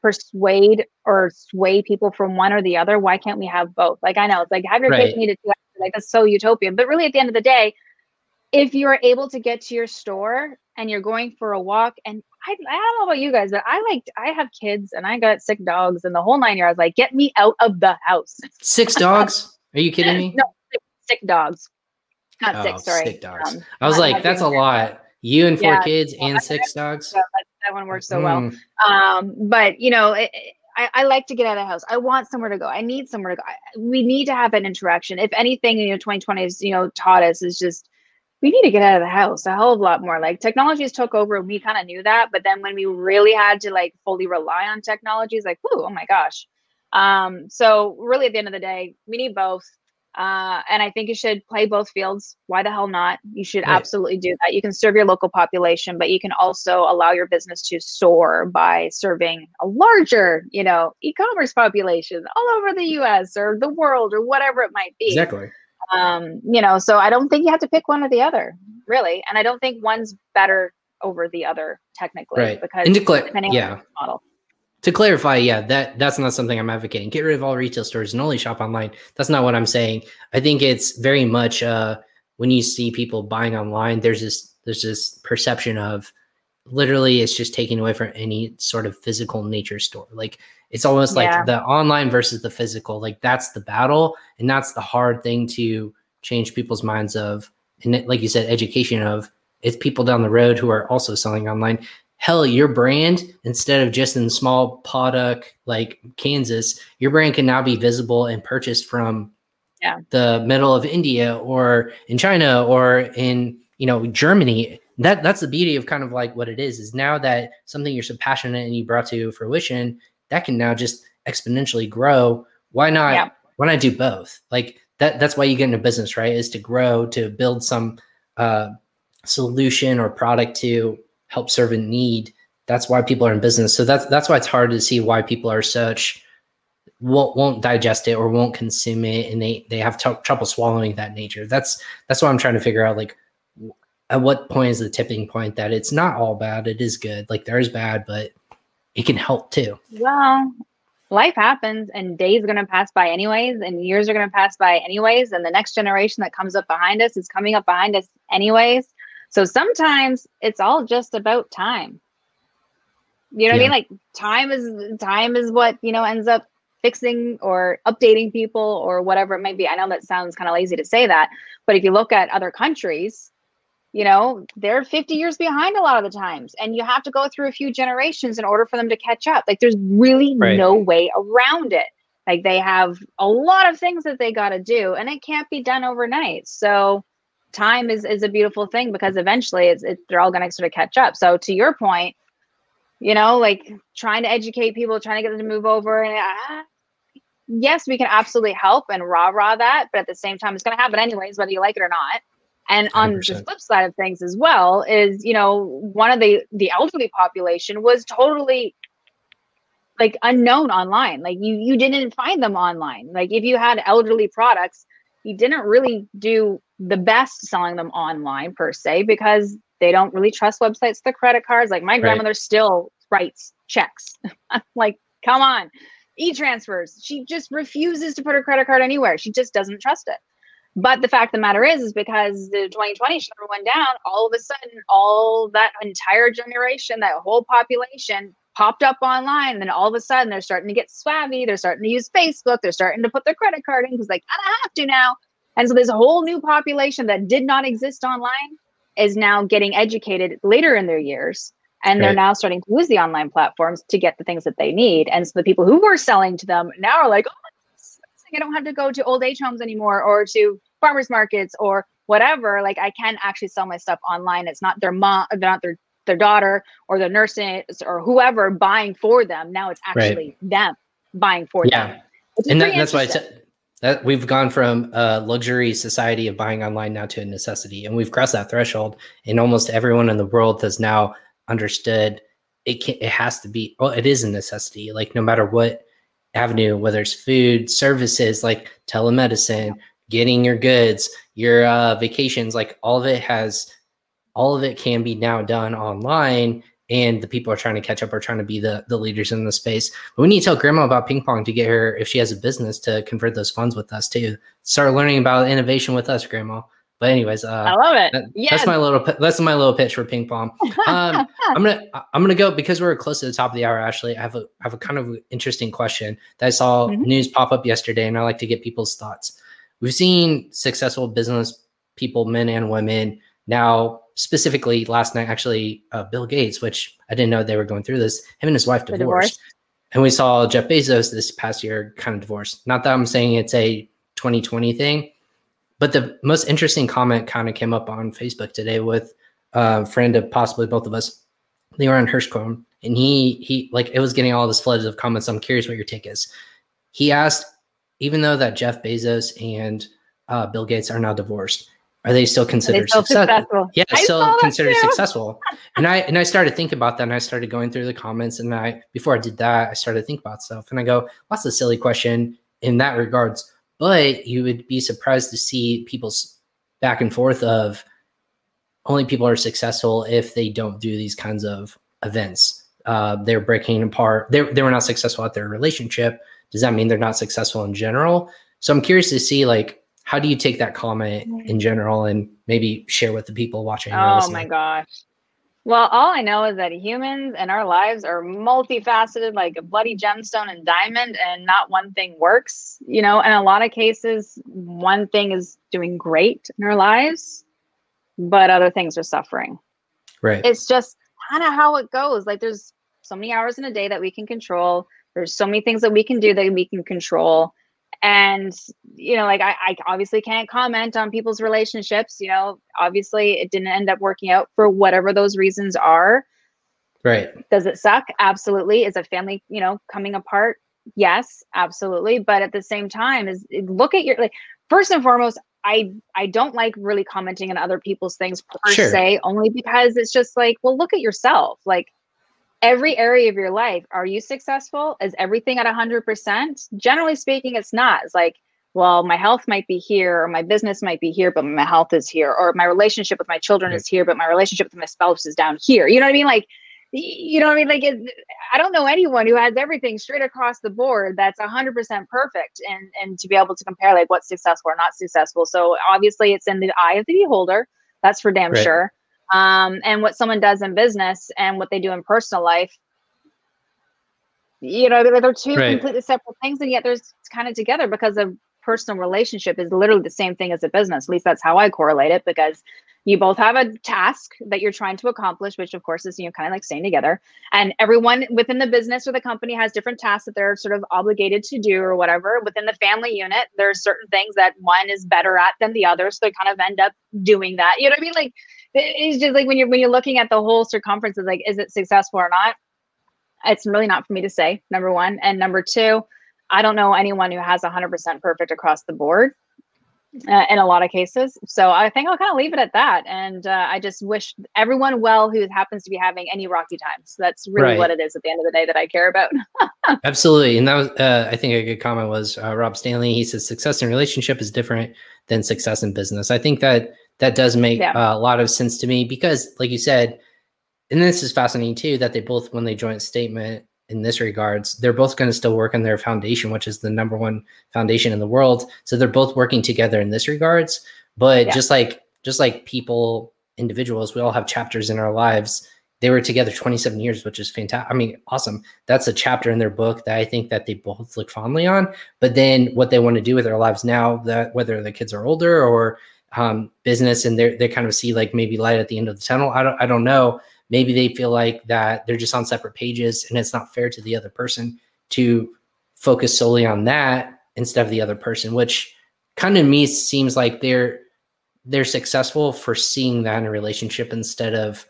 persuade or sway people from one or the other. Why can't we have both? Like I know it's like have your right. cake and eat it too. Like that's so utopian. But really, at the end of the day, if you're able to get to your store and you're going for a walk, and I, I don't know about you guys, but I like I have kids and I got sick dogs and the whole nine yards. Like, get me out of the house. Six (laughs) dogs? Are you kidding me? No, sick, dogs. Not oh, six. Sorry. Sick dogs. Um, I was like, that's a lot. You and four yeah, kids and six dogs. that, that one works so mm. well. Um, but you know, it, I, I, like to get out of the house. I want somewhere to go. I need somewhere to go. We need to have an interaction. If anything, you know, 2020 has you know taught us is just we need to get out of the house a hell of a lot more. Like technologies took over, and we kind of knew that. But then when we really had to like fully rely on technologies, like, oh my gosh. Um, so really, at the end of the day, we need both. Uh, and I think you should play both fields. Why the hell not? You should right. absolutely do that. You can serve your local population, but you can also allow your business to soar by serving a larger, you know, e-commerce population all over the US or the world or whatever it might be. Exactly. Um, you know, so I don't think you have to pick one or the other, really. And I don't think one's better over the other technically right. because and declare, yeah. model to clarify, yeah, that that's not something I'm advocating. Get rid of all retail stores and only shop online. That's not what I'm saying. I think it's very much uh, when you see people buying online, there's this there's this perception of literally it's just taking away from any sort of physical nature store. Like it's almost yeah. like the online versus the physical. Like that's the battle, and that's the hard thing to change people's minds of. And like you said, education of it's people down the road who are also selling online hell, your brand, instead of just in small Podunk like Kansas, your brand can now be visible and purchased from yeah. the middle of India or in China or in, you know, Germany. That that's the beauty of kind of like what it is, is now that something you're so passionate and you brought to fruition, that can now just exponentially grow. Why not yeah. why not do both? Like that that's why you get into business, right? Is to grow, to build some uh solution or product to help serve a need. That's why people are in business. So that's that's why it's hard to see why people are such won't won't digest it or won't consume it, and they they have t- trouble swallowing that nature. That's that's what I'm trying to figure out. Like, at what point is the tipping point that it's not all bad? It is good. Like there is bad, but it can help too. Well, life happens and days are going to pass by anyways and years are going to pass by anyways and the next generation that comes up behind us is coming up behind us anyways so sometimes it's all just about time. You know yeah. what I mean? Like time is time is what, you know, ends up fixing or updating people or whatever it might be. I know that sounds kind of lazy to say that, but if you look at other countries, you know, they're 50 years behind a lot of the times and you have to go through a few generations in order for them to catch up. Like there's really right. no way around it. Like they have a lot of things that they got to do and it can't be done overnight. So time is is a beautiful thing because eventually it's, it's they're all going to sort of catch up. So to your point, you know, like trying to educate people, trying to get them to move over, and uh, yes, we can absolutely help and rah rah that, but at the same time, it's going to happen anyways, whether you like it or not. And on 100%. the flip side of things as well is, you know, one of the the elderly population was totally like unknown online. Like you you didn't find them online. Like if you had elderly products, you didn't really do the best selling them online per se because They don't really trust websites, the credit cards. Like my Right. grandmother still writes checks. (laughs) like, come on, e transfers. She just refuses to put her credit card anywhere. She just doesn't trust it. But the fact of the matter is, is because the 2020 shutter went down, all of a sudden, all that entire generation, that whole population popped up online. And then all of a sudden, they're starting to get swabby. They're starting to use Facebook. They're starting to put their credit card in because they kind of have to now. And so, this whole new population that did not exist online is now getting educated later in their years. And they're now starting to use the online platforms to get the things that they need. And so, the people who were selling to them now are like, oh, I don't have to go to old age homes anymore or to farmers markets or whatever. Like I can actually sell my stuff online. It's not their mom, they're not their their daughter or the nurses or whoever buying for them. Now it's Right. actually them buying for Yeah. them. And that, that's why I said that we've gone from a luxury society of buying online now to a necessity, and we've crossed that threshold. And almost everyone in the world has now understood it. Can, it has to be. Well, it is a necessity. Like no matter what avenue, whether it's food, services, like telemedicine, getting your goods, your uh, vacations, like all of it has, all of it can be now done online. And the people are trying to catch up, are trying to be the the leaders in the space. But we need to tell grandma about PingPong to get her, if she has a business, to convert those funds with us too. Start learning about innovation with us, grandma. But anyways, I uh, love it. that- yes. that's my little that's my little pitch for PingPong. (laughs) Um, I'm gonna I'm gonna go because we're close to the top of the hour. Ashley, I have a I have a kind of interesting question that I saw Mhm. news pop up yesterday, and I like to get people's thoughts. We've seen successful business people, men and women, now specifically last night, actually, uh, Bill Gates, which I didn't know they were going through this. Him and his wife divorced, divorce. and we saw Jeff Bezos this past year kind of divorced. Not that I'm saying it's a 2020 thing, but the most interesting comment kind of came up on Facebook today with a friend of possibly both of us, Leon Hirschcomb, and he he like it was getting all this floods of comments. I'm curious what your take is. He asked, even though that Jeff Bezos and uh, Bill Gates are now divorced, are they still Are they considered still success- successful? yeah, I still considered successful. And I and I started thinking about that, and I started going through the comments, and I before I did that, I started thinking about stuff, and I go, well, "That's a silly question in that regards." But you would be surprised to see people's back and forth of only people are successful if they don't do these kinds of events. Uh, they're breaking apart. They they were not successful at their relationship. Does that mean they're not successful in general? So I'm curious to see like how do you take that comment in mm-hmm. general and maybe share with the people watching. Oh my gosh. Well, all I know is that humans and our lives are multifaceted like a bloody gemstone and diamond, and not one thing works. You know, in a lot of cases, one thing is doing great in our lives, but other things are suffering. Right. It's just kind of how it goes. Like, there's so many hours in a day that we can control, there's so many things that we can do that we can control. And, you know, like I, I obviously can't comment on people's relationships. You know, obviously it didn't end up working out for whatever those reasons are. right. Does it suck? Absolutely. Is a family, you know, coming apart? Yes, absolutely. But at the same time, is look at your like first and foremost, I I don't like really commenting on other people's things per Sure. se, only because it's just like, well, look at yourself. Like every area of your life, are you successful? Is everything at hundred percent? Generally speaking, it's not. It's like, well, my health might be here, or my business might be here, but my health is here, or my relationship with my children Right. is here, but my relationship with my spouse is down here. You know what I mean? Like you know what I mean? Like, it, I don't know anyone who has everything straight across the board that's 100% perfect and, and to be able to compare like what's successful or not successful. So obviously it's in the eye of the beholder. That's for damn Right. sure. Um, and what someone does in business and what they do in personal life, you know, they're, they're two Right. completely separate things. And yet there's kind of together because a personal relationship is literally the same thing as a business. At least that's how I correlate it because you both have a task that you're trying to accomplish which of course is you know kind of like staying together and everyone within the business or the company has different tasks that they're sort of obligated to do or whatever within the family unit there's certain things that one is better at than the other so they kind of end up doing that you know what i mean like it's just like when you're when you're looking at the whole circumference of like is it successful or not it's really not for me to say number one and number two i don't know anyone who has 100% perfect across the board uh, in a lot of cases. So I think I'll kind of leave it at that. And uh, I just wish everyone well who happens to be having any rocky times. That's really Right. what it is at the end of the day that I care about. (laughs) Absolutely. And that was, uh, I think a good comment was uh, Rob Stanley. He says success in relationship is different than success in business. I think that that does make yeah. uh, a lot of sense to me because, like you said, and this is fascinating too, that they both, when they joint statement in this regards, they're both going to still work on their foundation, which is the number one foundation in the world. So they're both working together in this regards. But yeah. just like just like people, individuals, we all have chapters in our lives. They were together 27 years, which is fantastic. I mean, awesome. That's a chapter in their book that I think that they both look fondly on. But then what they want to do with their lives now, that whether the kids are older or um, business and they they kind of see like maybe light at the end of the tunnel. I don't I don't know. Maybe they feel like that they're just on separate pages and it's not fair to the other person to focus solely on that instead of the other person, which kind of me seems like they're they're successful for seeing that in a relationship instead of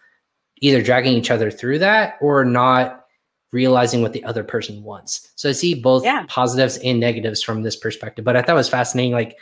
either dragging each other through that or not realizing what the other person wants. So I see both yeah. positives and negatives from this perspective. But I thought it was fascinating, like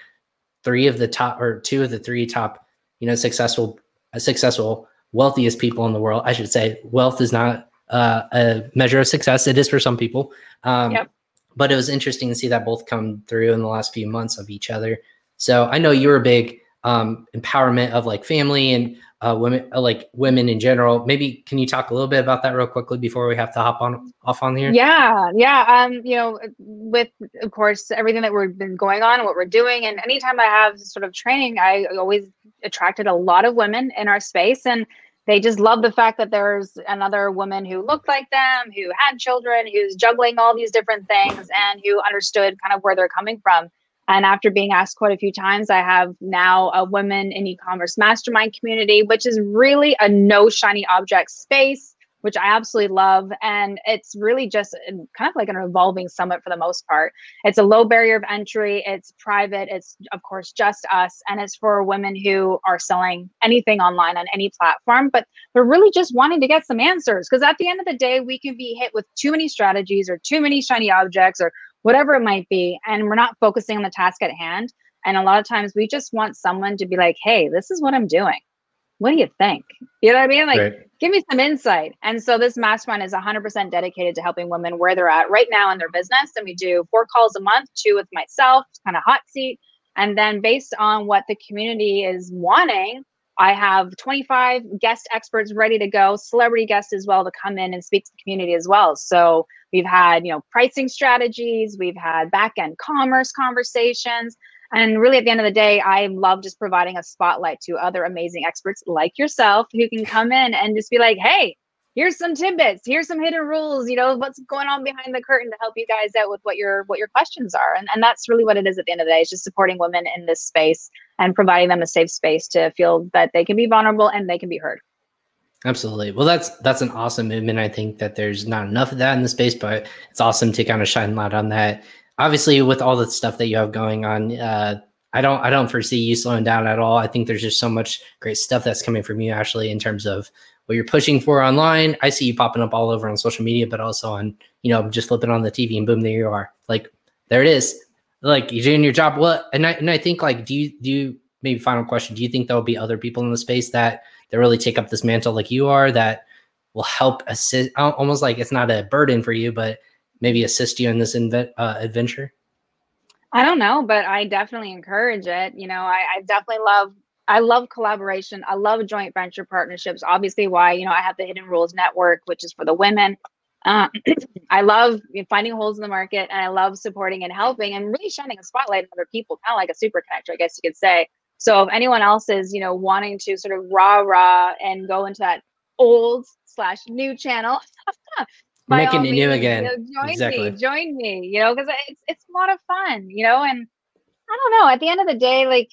three of the top or two of the three top, you know, successful, uh, successful, wealthiest people in the world. I should say wealth is not uh, a measure of success. It is for some people. Um, yep. But it was interesting to see that both come through in the last few months of each other. So I know you're a big um, empowerment of like family and uh, women, uh, like women in general. Maybe can you talk a little bit about that real quickly before we have to hop on off on here? Yeah, yeah. Um, you know, with of course everything that we've been going on, what we're doing, and anytime I have sort of training, I always attracted a lot of women in our space, and they just love the fact that there's another woman who looked like them, who had children, who's juggling all these different things, and who understood kind of where they're coming from. And after being asked quite a few times, I have now a women in e-commerce mastermind community, which is really a no shiny object space, which I absolutely love. And it's really just kind of like an evolving summit for the most part. It's a low barrier of entry. It's private. It's of course just us, and it's for women who are selling anything online on any platform, but they're really just wanting to get some answers. Because at the end of the day, we can be hit with too many strategies or too many shiny objects or whatever it might be. And we're not focusing on the task at hand. And a lot of times we just want someone to be like, hey, this is what I'm doing. What do you think? You know what I mean? Like, right. give me some insight. And so this mastermind is 100% dedicated to helping women where they're at right now in their business. And we do four calls a month, two with myself, kind of hot seat. And then based on what the community is wanting, I have 25 guest experts ready to go, celebrity guests as well to come in and speak to the community as well. So we've had, you know, pricing strategies, we've had back end commerce conversations. And really, at the end of the day, I love just providing a spotlight to other amazing experts like yourself who can come in and just be like, hey, here's some tidbits here's some hidden rules you know what's going on behind the curtain to help you guys out with what your what your questions are. And, and that's really what it is at the end of the day it's just supporting women in this space and providing them a safe space to feel that they can be vulnerable and they can be heard. Absolutely. Well that's that's an awesome movement. I think that there's not enough of that in the space but it's awesome to kind of shine light on that. Obviously with all the stuff that you have going on uh I don't I don't foresee you slowing down at all. I think there's just so much great stuff that's coming from you, Ashley, in terms of what you're pushing for online. I see you popping up all over on social media, but also on, you know, just flipping on the TV and boom, there you are. Like, there it is. Like you're doing your job. Well, and I and I think like, do you do you maybe final question? Do you think there'll be other people in the space that that really take up this mantle like you are that will help assist? Almost like it's not a burden for you, but maybe assist you in this inve- uh, adventure. I don't know, but I definitely encourage it. You know, I, I definitely love I love collaboration. I love joint venture partnerships. Obviously, why you know I have the Hidden Rules Network, which is for the women. Uh, (clears throat) I love finding holes in the market, and I love supporting and helping, and really shining a spotlight on other people, kind of like a super connector, I guess you could say. So if anyone else is you know wanting to sort of rah rah and go into that old slash new channel. (laughs) Making it new again. You know, join exactly. me, join me, you know, because it's it's a lot of fun, you know, and I don't know. At the end of the day, like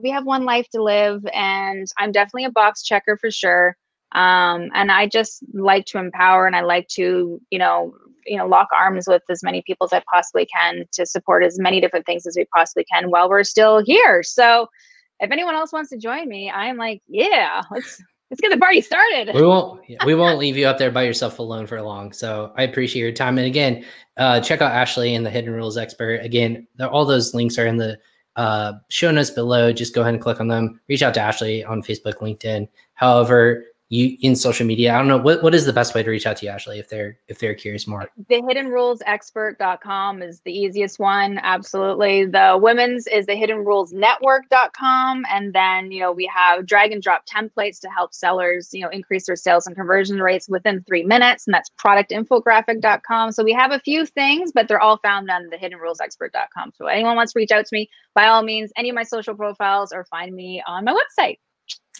we have one life to live, and I'm definitely a box checker for sure. Um, and I just like to empower, and I like to, you know, you know, lock arms with as many people as I possibly can to support as many different things as we possibly can while we're still here. So, if anyone else wants to join me, I'm like, yeah, let's let's get the party started. We won't we won't leave you out there by yourself alone for long. So I appreciate your time. And again, uh, check out Ashley and the Hidden Rules Expert. Again, all those links are in the uh, show notes below. Just go ahead and click on them. Reach out to Ashley on Facebook, LinkedIn. However, you in social media. I don't know what what is the best way to reach out to you, Ashley, if they're if they're curious more. The hidden rules expert.com is the easiest one. Absolutely. The women's is the hidden rules network.com. And then, you know, we have drag and drop templates to help sellers, you know, increase their sales and conversion rates within three minutes. And that's productinfographic.com. So we have a few things, but they're all found on the hidden rules expert.com. So anyone wants to reach out to me, by all means, any of my social profiles or find me on my website.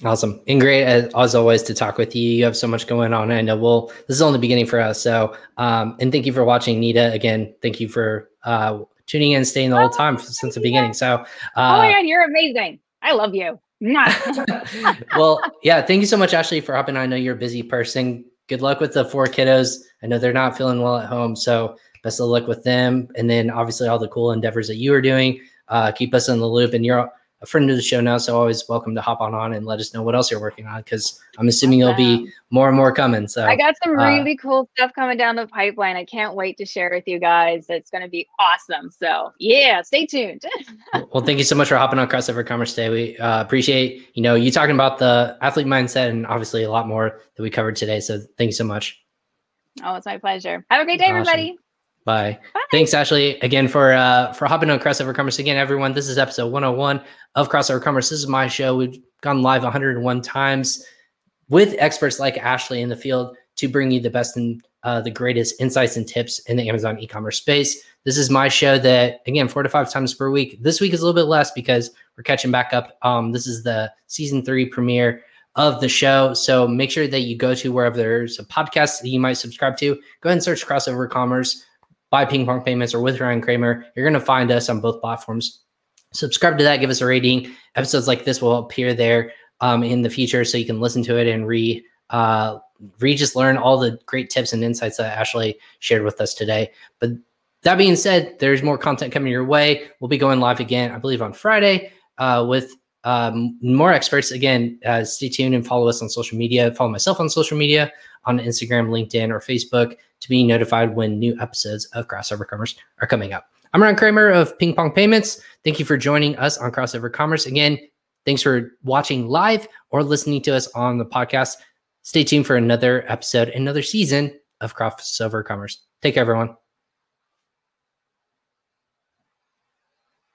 Awesome. And great as, as, always to talk with you. You have so much going on. I know we'll, this is only the beginning for us. So, um, and thank you for watching Nita again. Thank you for, uh, tuning in, staying the whole time oh, since the beginning. So, uh, oh my God, you're amazing. I love you. (laughs) well, yeah. Thank you so much, Ashley, for hopping. I know you're a busy person. Good luck with the four kiddos. I know they're not feeling well at home. So best of luck with them. And then obviously all the cool endeavors that you are doing. Uh, keep us in the loop and you're a friend of the show now, so always welcome to hop on on and let us know what else you're working on because I'm assuming there'll be more and more coming. So I got some uh, really uh, cool stuff coming down the pipeline. I can't wait to share with you guys. It's going to be awesome. So yeah, stay tuned. (laughs) well, thank you so much for hopping on Crossover Commerce today. We uh, appreciate you know you talking about the athlete mindset and obviously a lot more that we covered today. So thank you so much. Oh, it's my pleasure. Have a great day, awesome. everybody. Bye. Bye. Thanks, Ashley, again for uh, for hopping on Crossover Commerce. Again, everyone, this is episode 101 of Crossover Commerce. This is my show. We've gone live 101 times with experts like Ashley in the field to bring you the best and uh, the greatest insights and tips in the Amazon e-commerce space. This is my show that again four to five times per week. This week is a little bit less because we're catching back up. Um, this is the season three premiere of the show. So make sure that you go to wherever there's a podcast that you might subscribe to. Go ahead and search Crossover Commerce by PingPong Payments or with Ryan Kramer. You're going to find us on both platforms. Subscribe to that, give us a rating. Episodes like this will appear there um, in the future, so you can listen to it and re uh, re just learn all the great tips and insights that Ashley shared with us today. But that being said, there's more content coming your way. We'll be going live again, I believe, on Friday uh, with um, more experts. Again, uh, stay tuned and follow us on social media. Follow myself on social media on Instagram, LinkedIn, or Facebook to be notified when new episodes of Crossover Commerce are coming up. I'm Ron Kramer of PingPong Payments. Thank you for joining us on Crossover Commerce. Again, thanks for watching live or listening to us on the podcast. Stay tuned for another episode, another season of Crossover Commerce. Take care, everyone.